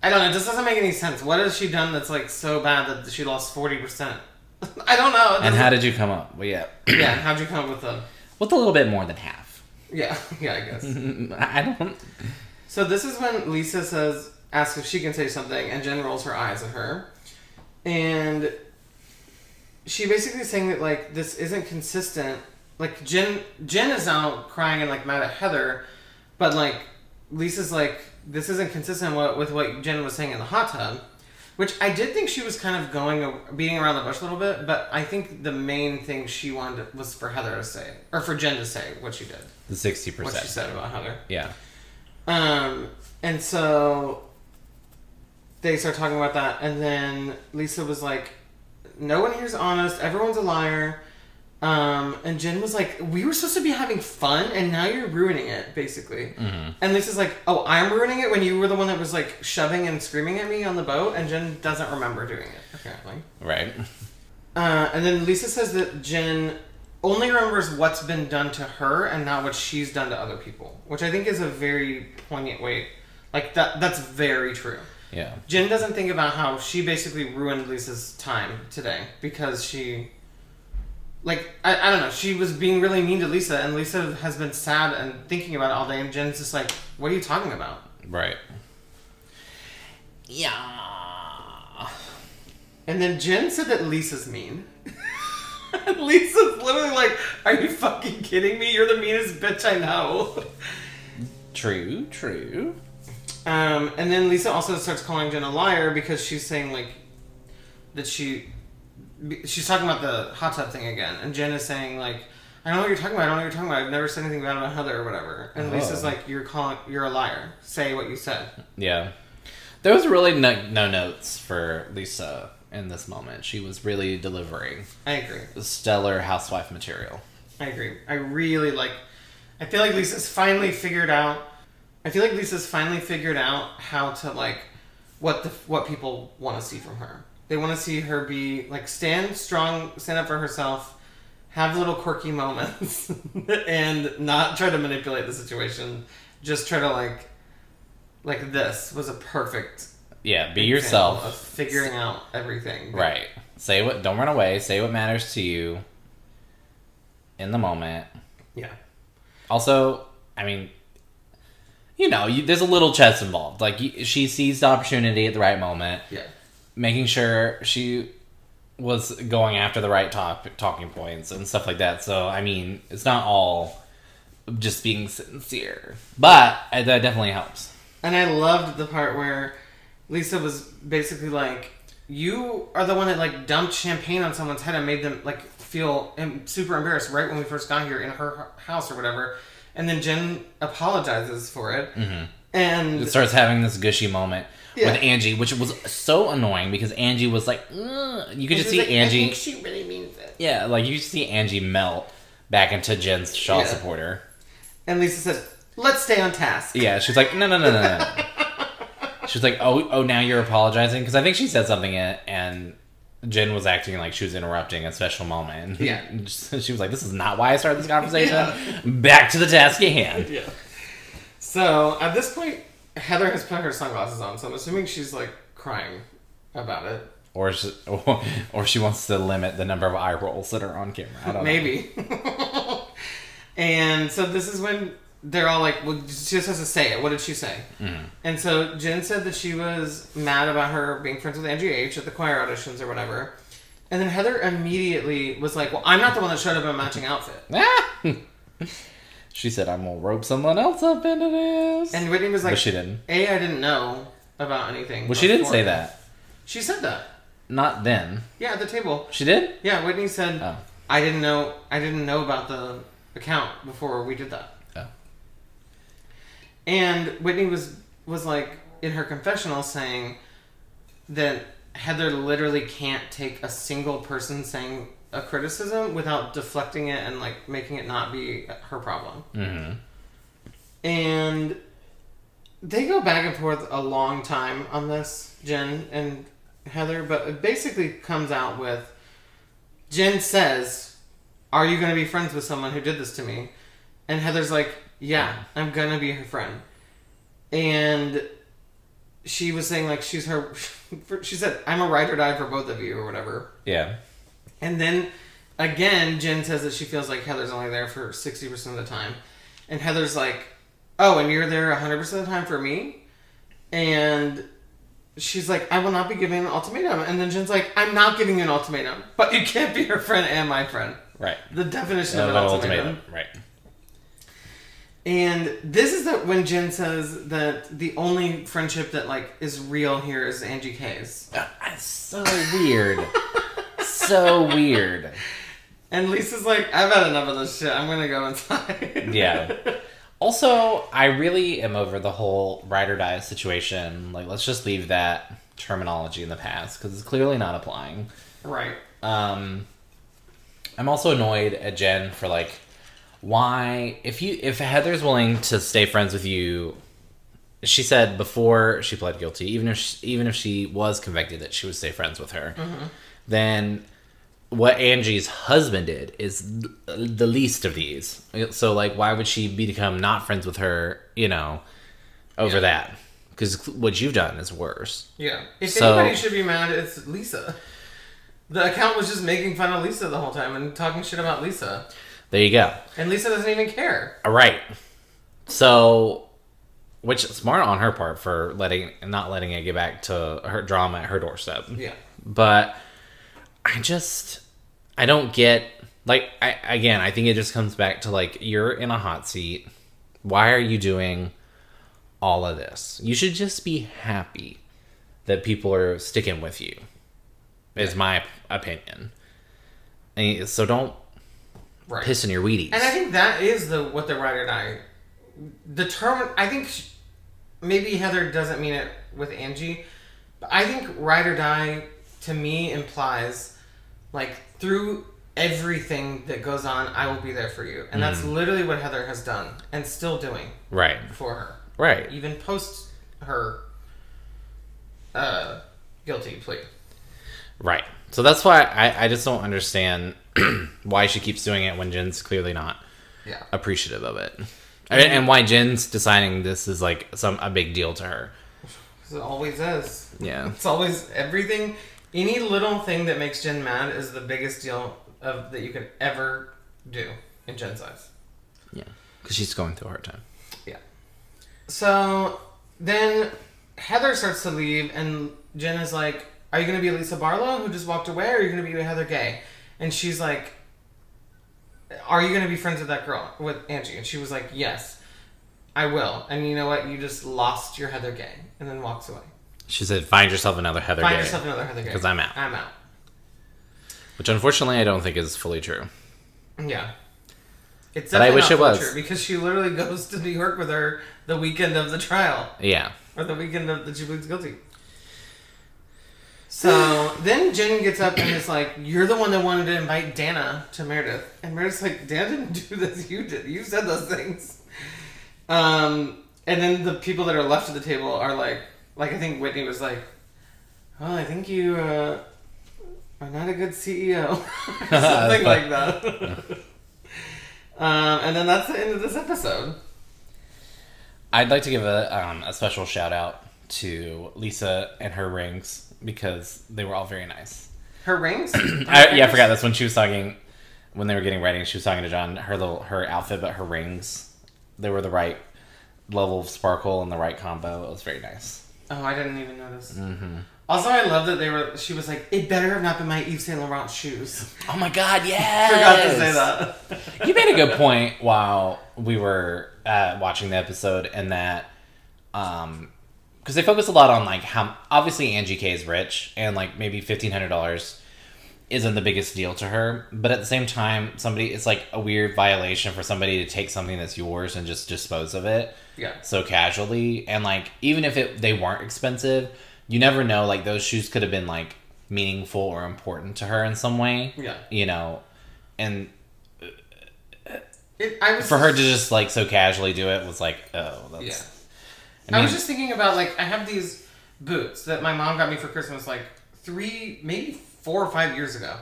I don't know. It just doesn't make any sense. What has she done that's like so bad that she lost forty percent? I don't know. And how did you come up? Well yeah. yeah? How'd you come up with the? With a little bit more than half. Yeah, yeah, I guess. I don't So this is when Lisa says, asks if she can say something, and Jen rolls her eyes at her, and she basically saying that like this isn't consistent. Like Jen, Jen is now crying and like mad at Heather, but like Lisa's like this isn't consistent with, with what Jen was saying in the hot tub. Which I did think she was kind of going beating around the bush a little bit, but I think the main thing she wanted was for Heather to say, or for Jen to say what she did, the sixty what she said about Heather. Yeah. Um, and so they start talking about that, and then Lisa was like, "No one here's honest. Everyone's a liar." Um, and Jen was like, "We were supposed to be having fun, and now you're ruining it, basically." And Lisa's like, "Oh, I'm ruining it when you were the one that was like shoving and screaming at me on the boat." And Jen doesn't remember doing it apparently. Right. Uh, and then Lisa says that Jen only remembers what's been done to her and not what she's done to other people, which I think is a very poignant way. Like that that's very true. Yeah. Jen doesn't think about how she basically ruined Lisa's time today because she like I, I don't know, she was being really mean to Lisa and Lisa has been sad and thinking about it all day and Jen's just like, What are you talking about? Right. Yeah. And then Jen said that Lisa's mean. and Lisa's literally like, Are you fucking kidding me? You're the meanest bitch I know. True, true. Um, and then Lisa also starts calling Jen a liar because she's saying like that she she's talking about the hot tub thing again, and Jen is saying like I don't know what you're talking about. I don't know what you're talking about. I've never said anything bad about Heather or whatever. And Lisa's Oh. like, you're calling, you're a liar. Say what you said. Yeah. There was really no, no notes for Lisa in this moment. She was really delivering I agree. stellar housewife material. I agree. I really like. I feel like Lisa's finally figured out. I feel like Lisa's finally figured out how to like what the what people want to see from her. They want to see her be like stand strong, stand up for herself, have little quirky moments, and not try to manipulate the situation. Just try to like, like this was a perfect Yeah, be example of yourself. figuring out everything. Right. Say what don't run away, say what matters to you in the moment. Yeah. Also, I mean, you know, you, there's a little chess involved. Like you, she sees the opportunity at the right moment, Yeah. Making sure she was going after the right top, talking points and stuff like that. So, I mean, it's not all just being sincere, but that definitely helps. And I loved the part where Lisa was basically like, "You are the one that like dumped champagne on someone's head and made them like feel super embarrassed right when we first got here in her house or whatever." And then Jen apologizes for it, mm-hmm. It and starts having this gushy moment Yeah. with Angie, which was so annoying because Angie was like, "Ugh." you could just see like, I Angie. think she really means it. Yeah, like you see Angie melt back into Jen's Shah Yeah. supporter. And Lisa said, Let's stay on task. Yeah, she's like, no, no, no, no, no. she's like, oh, oh, now you're apologizing because I think she said something and, and Jen was acting like she was interrupting a special moment. Yeah. she was like, this is not why I started this conversation. Back to the task at hand. Yeah. So at this point, Heather has put her sunglasses on, so I'm assuming she's like crying about it. Or, she, or, or she wants to limit the number of eye rolls that are on camera. I don't know. Maybe. and so this is when they're all like, well, she just has to say it. What did she say? Mm-hmm. And so Jen said that she was mad about her being friends with Angie H at the choir auditions or whatever. And then Heather immediately was like, well, I'm not the one that showed up in a matching outfit. She said, I'm going to rope someone else up into this. And Whitney was like, But she didn't. A, I didn't know about anything. Well, she didn't say beforehand." that. She said that. Not then. Yeah, at the table. She did? Yeah, Whitney said, Oh. I didn't know. I didn't know about the account before we did that. Oh. And Whitney was was like in her confessional saying that Heather literally can't take a single person saying a criticism without deflecting it and like making it not be her problem. Mm-hmm. And they go back and forth a long time on this, Jen and Heather, but it basically comes out with Jen says, Are you going to be friends with someone who did this to me? And Heather's like, Yeah, I'm going to be her friend. And she was saying, like, she's her, she said, I'm a ride or die for both of you, or whatever. Yeah. And then again, Jen says that she feels like Heather's only there for 60% of the time. And Heather's like, Oh, and you're there 100% of the time for me? And she's like, I will not be giving an ultimatum. And then Jen's like, I'm not giving you an ultimatum, but you can't be her friend and my friend. Right. The definition Uh, of an ultimatum. ultimatum. Right. And this is the, when Jen says that the only friendship that like is real here is Angie K's. That's so weird. so weird. And Lisa's like, I've had enough of this shit. I'm gonna go inside. Yeah. Also, I really am over the whole ride or die situation. Like, let's just leave that terminology in the past because it's clearly not applying. right. Um, I'm also annoyed at Jen for like, why if you if Heather's willing to stay friends with you, she said before she pled guilty, even if she, even if she was convicted, that she would stay friends with her. Then what Angie's husband did is the least of these. So like, why would she become not friends with her? You know, over Yeah. that because what you've done is worse. Yeah. If So- anybody should be mad, it's Lisa. The account was just making fun of Lisa the whole time and talking shit about Lisa. There you go. And Lisa doesn't even care. All right. So, which smart on her part for letting not letting it get back to her drama at her doorstep. Yeah. But I just I don't get like I again I think it just comes back to like you're in a hot seat. Why are you doing all of this? You should just be happy that people are sticking with you. Is my opinion. And so don't Right. piss in your Wheaties. And I think that is the what the ride or die. The term, I think sh- maybe Heather doesn't mean it with Angie, but I think ride or die to me implies like through everything that goes on, I will be there for you, and that's literally what Heather has done and still doing right. for her, Right. even post her uh, guilty plea. Right. So that's why I, I just don't understand why she keeps doing it when Jen's clearly not Yeah. appreciative of it. And, and why Jen's deciding this is like some a big deal to her. It always is. Yeah. It's always everything. Any little thing that makes Jen mad is the biggest deal of that you could ever do in Jen's eyes. Yeah. Because she's going through a hard time. Yeah. So then Heather starts to leave, and Jen is like, "Are you going to be Lisa Barlow who just walked away, or are you going to be Heather Gay?" And she's like, "Are you going to be friends with that girl with Angie?" And she was like, "Yes." I will. And you know what? You just lost your Heather Gay. And then walks away. She said, "Find yourself another Heather Find Gay," yourself another Heather Gay. 'Cause I'm out. I'm out. which unfortunately I don't think is fully true. Yeah. It's But I definitely wish not it was. Because she literally goes to New York with her the weekend of the trial Yeah. or the weekend of that she pleads guilty. So then Jen gets up and is like, "You're the one that wanted to invite Dana to Meredith," and Meredith's like, "Dana didn't do this. You did. You said those things." Um, and then the people that are left at the table are like, like I think Whitney was like, "Well, I think you uh, are not a good CEO," something like that. um, and then that's the end of this episode. I'd like to give a um, a special shout out to Lisa and her rings because they were all very nice. Her rings. I, yeah, I forgot. That's when she was talking when they were getting ready. and She was talking to John. Her little her outfit, but her rings, they were the right level of sparkle and the right combo. It was very nice. Oh, I didn't even notice. Also, I love that they were. She was like, "It better have not been my Yves Saint Laurent shoes." Oh my god, yeah! Forgot to say that. you made a good point while we were uh, watching the episode, and that um, because they focus a lot on like how obviously Angie K is rich, and like maybe fifteen hundred dollars isn't the biggest deal to her, but at the same time, somebody it's like a weird violation for somebody to take something that's yours and just dispose of it Yeah. so casually, and like even if it they weren't expensive, you never know. Like those shoes could have been like meaningful or important to her in some way. Yeah. you know, and It, I was for her to just like so casually do it was like, oh, that's. Yeah. I I, was just thinking about like I have these boots that my mom got me for Christmas like three, maybe four or five years ago,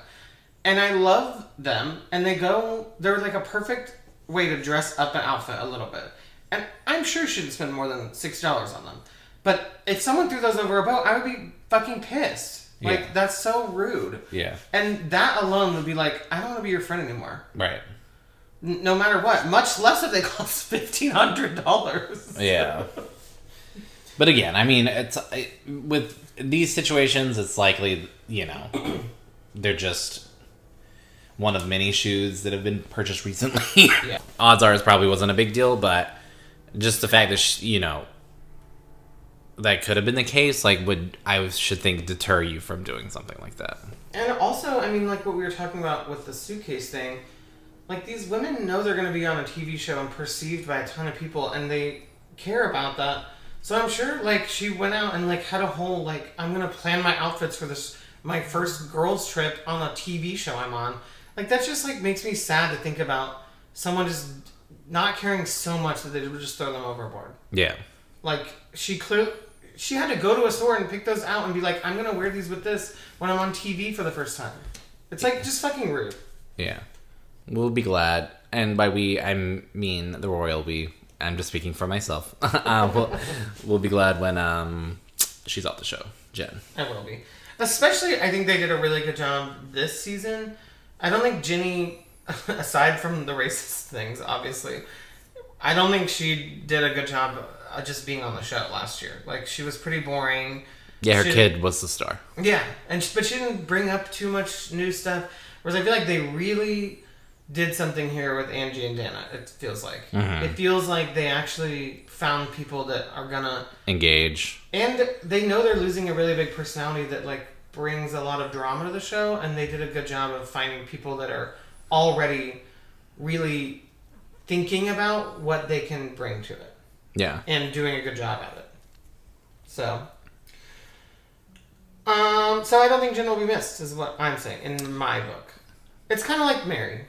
and I love them. And they go, they're like a perfect way to dress up an outfit a little bit. And I'm sure she didn't spend more than six dollars on them. But if someone threw those over a boat, I would be fucking pissed. Like Yeah. that's so rude. yeah, And that alone would be like, I don't want to be your friend anymore. right. N- no matter what. Much less if they cost fifteen hundred dollars. Yeah. but again, I mean, it's it, with these situations, it's likely you know they're just one of many shoes that have been purchased recently. Yeah. Odds are, it probably wasn't a big deal, but just the fact that sh you know that could have been the case, like, would I should think deter you from doing something like that? And also, I mean, like what we were talking about with the suitcase thing, like these women know they're going to be on a TV show and perceived by a ton of people, and they care about that. So I'm sure, like, she went out and like had a whole like, I'm going to plan my outfits for this my first girls trip on a TV show I'm on. Like that just like makes me sad to think about someone just not caring so much that they would just throw them overboard. Yeah. Like she clearly she had to go to a store and pick those out and be like, I'm gonna wear these with this when I'm on TV for the first time. It's like just fucking rude. Yeah. We'll be glad. And by we, I mean the royal we. I'm just speaking for myself. uh, we'll, we'll be glad when um, she's off the show, Jen. I will be. Especially, I think they did a really good job this season. I don't think Ginny, aside from the racist things, obviously, I don't think she did a good job uh, just being on the show last year. Like she was pretty boring. Yeah, her She- kid was the star. Yeah, and sh- but she didn't bring up too much new stuff. Whereas I feel like they really did something here with Angie and Dana. It feels like it feels like they actually found people that are gonna, Engage. and they know they're losing a really big personality that like brings a lot of drama to the show, and they did a good job of finding people that are already really thinking about what they can bring to it Yeah. and doing a good job at it. So, um, so I don't think Jen will be missed, is what I'm saying in my book. It's kind of like Mary.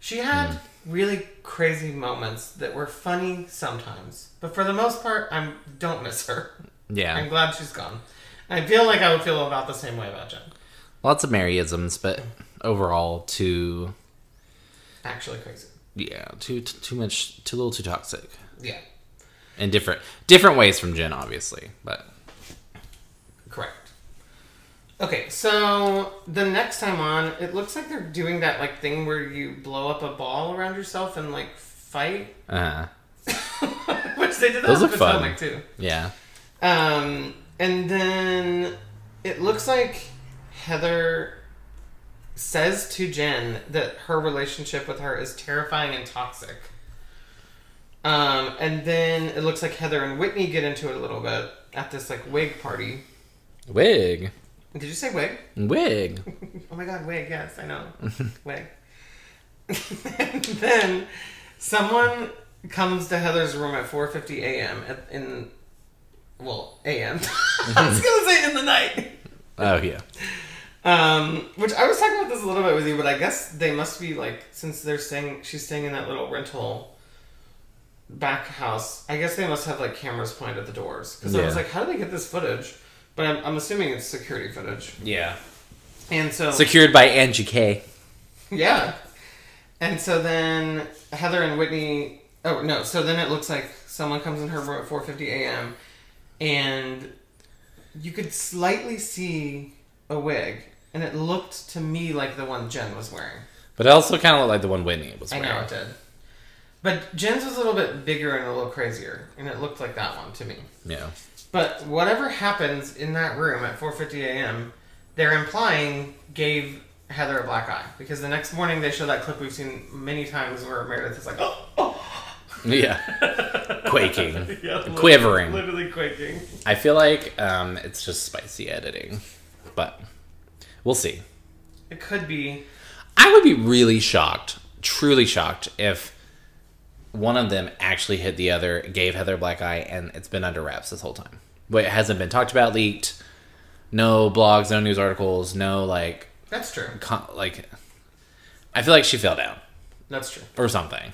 She had Hmm. really crazy moments that were funny sometimes, but for the most part, I don't miss her. Yeah. I'm glad she's gone. I feel like I would feel about the same way about Jen. Lots of Maryisms, but overall, too. Actually, crazy. Yeah, too too too much, too little, too toxic, Yeah, in different different ways from Jen, obviously. But correct. Okay, so the next time on, it looks like they're doing that like thing where you blow up a ball around yourself and like fight, Uh huh. which they did that Those with look fun. Too. yeah, Um, and then it looks like Heather says to Jen that her relationship with her is terrifying and toxic. Um, and then it looks like Heather and Whitney get into it a little bit at this like wig party. wig, Did you say wig? wig. Oh my god, wig, yes, I know. wig. and then someone comes to Heather's room at 4:50 a.m. at- in well, a.m. I was going to say in the night. Oh yeah, Um, which I was talking about this a little bit with you, but I guess they must be like since they're staying she's staying in that little rental back house. I guess they must have like cameras pointed at the doors because I was like, how do they get this footage? But I'm, I'm assuming it's security footage. Yeah. And so Secured by Angie K. Yeah. And so then Heather and Whitney. Oh no! So then it looks like someone comes in her room at 4:50 a.m. and you could slightly see a wig, and it looked to me like the one Jen was wearing. But it also kind of looked like the one Whitney was wearing. I know it did. But Jen's was a little bit bigger and a little crazier, and it looked like that one to me. Yeah. But whatever happens in that room at 4:50 a.m., they're implying gave Heather a black eye because the next morning they show that clip we've seen many times where Meredith is like, "Oh, oh. Yeah. Quaking. Yeah, Quivering. literally quaking." I feel like um, it's just spicy editing. But we'll see. It could be. I would be really shocked, truly shocked, if one of them actually hit the other, gave Heather a black eye, and it's been under wraps this whole time. But it hasn't been talked about, leaked. No blogs, no news articles, no like, That's true. con- like. I feel like she fell down That's true. or something.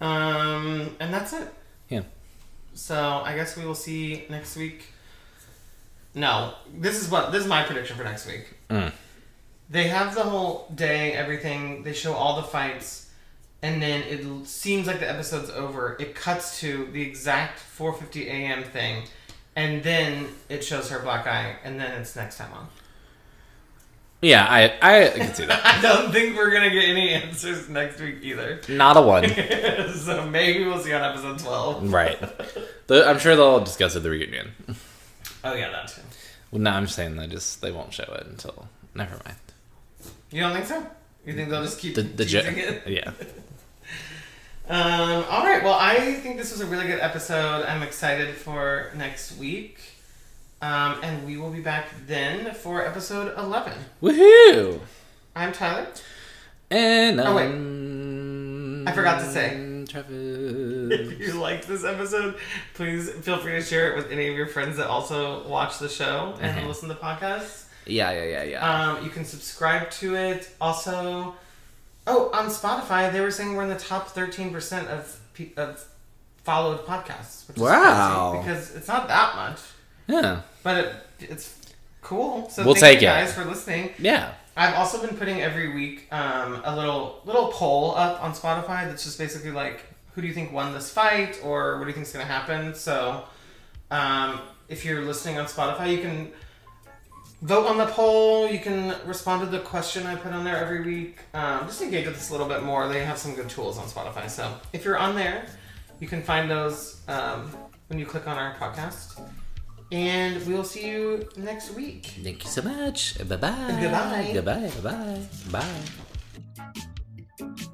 Um, and that's it. Yeah. So I guess we will see next week. No, this is what this is my prediction for next week. Mm. They have the whole day, everything. They show all the fights, and then it seems like the episode's over. It cuts to the exact 4:50 a.m. thing, and then it shows her black eye, and then it's next time on. Yeah, I I can see that. I don't think we're gonna get any answers next week either. Not a one. so maybe we'll see on episode 12. right. I'm sure they'll discuss it at the reunion. Oh yeah, that too. Well, no, I'm just saying they just they won't show it until. Never mind. You don't think so? You think they'll just keep The the teasing it? yeah. Um, all right. Well, I think this was a really good episode. I'm excited for next week. Um, and we will be back then for episode 11. Woohoo! I'm Tyler. And Oh, wait. I forgot to say. Travis. If you liked this episode, please feel free to share it with any of your friends that also watch the show and Mhm. listen to podcasts. Yeah, yeah, yeah, yeah. Um, you can subscribe to it. Also, oh, on Spotify, they were saying we're in the top 13% of, pe- of followed podcasts. Which is Wow. because it's not that much. yeah, But it, it's cool. So We'll thank take you it. guys for listening. yeah. I've also been putting every week um, a little little poll up on Spotify that's just basically like, who do you think won this fight, or what do you think is going to happen? So, um, if you're listening on Spotify, you can vote on the poll. You can respond to the question I put on there every week. Um, just engage with us a little bit more. They have some good tools on Spotify. So, if you're on there, you can find those um, when you click on our podcast. And we'll see you next week. Thank you so much. Bye bye. Goodbye. Goodbye. Bye bye. Bye.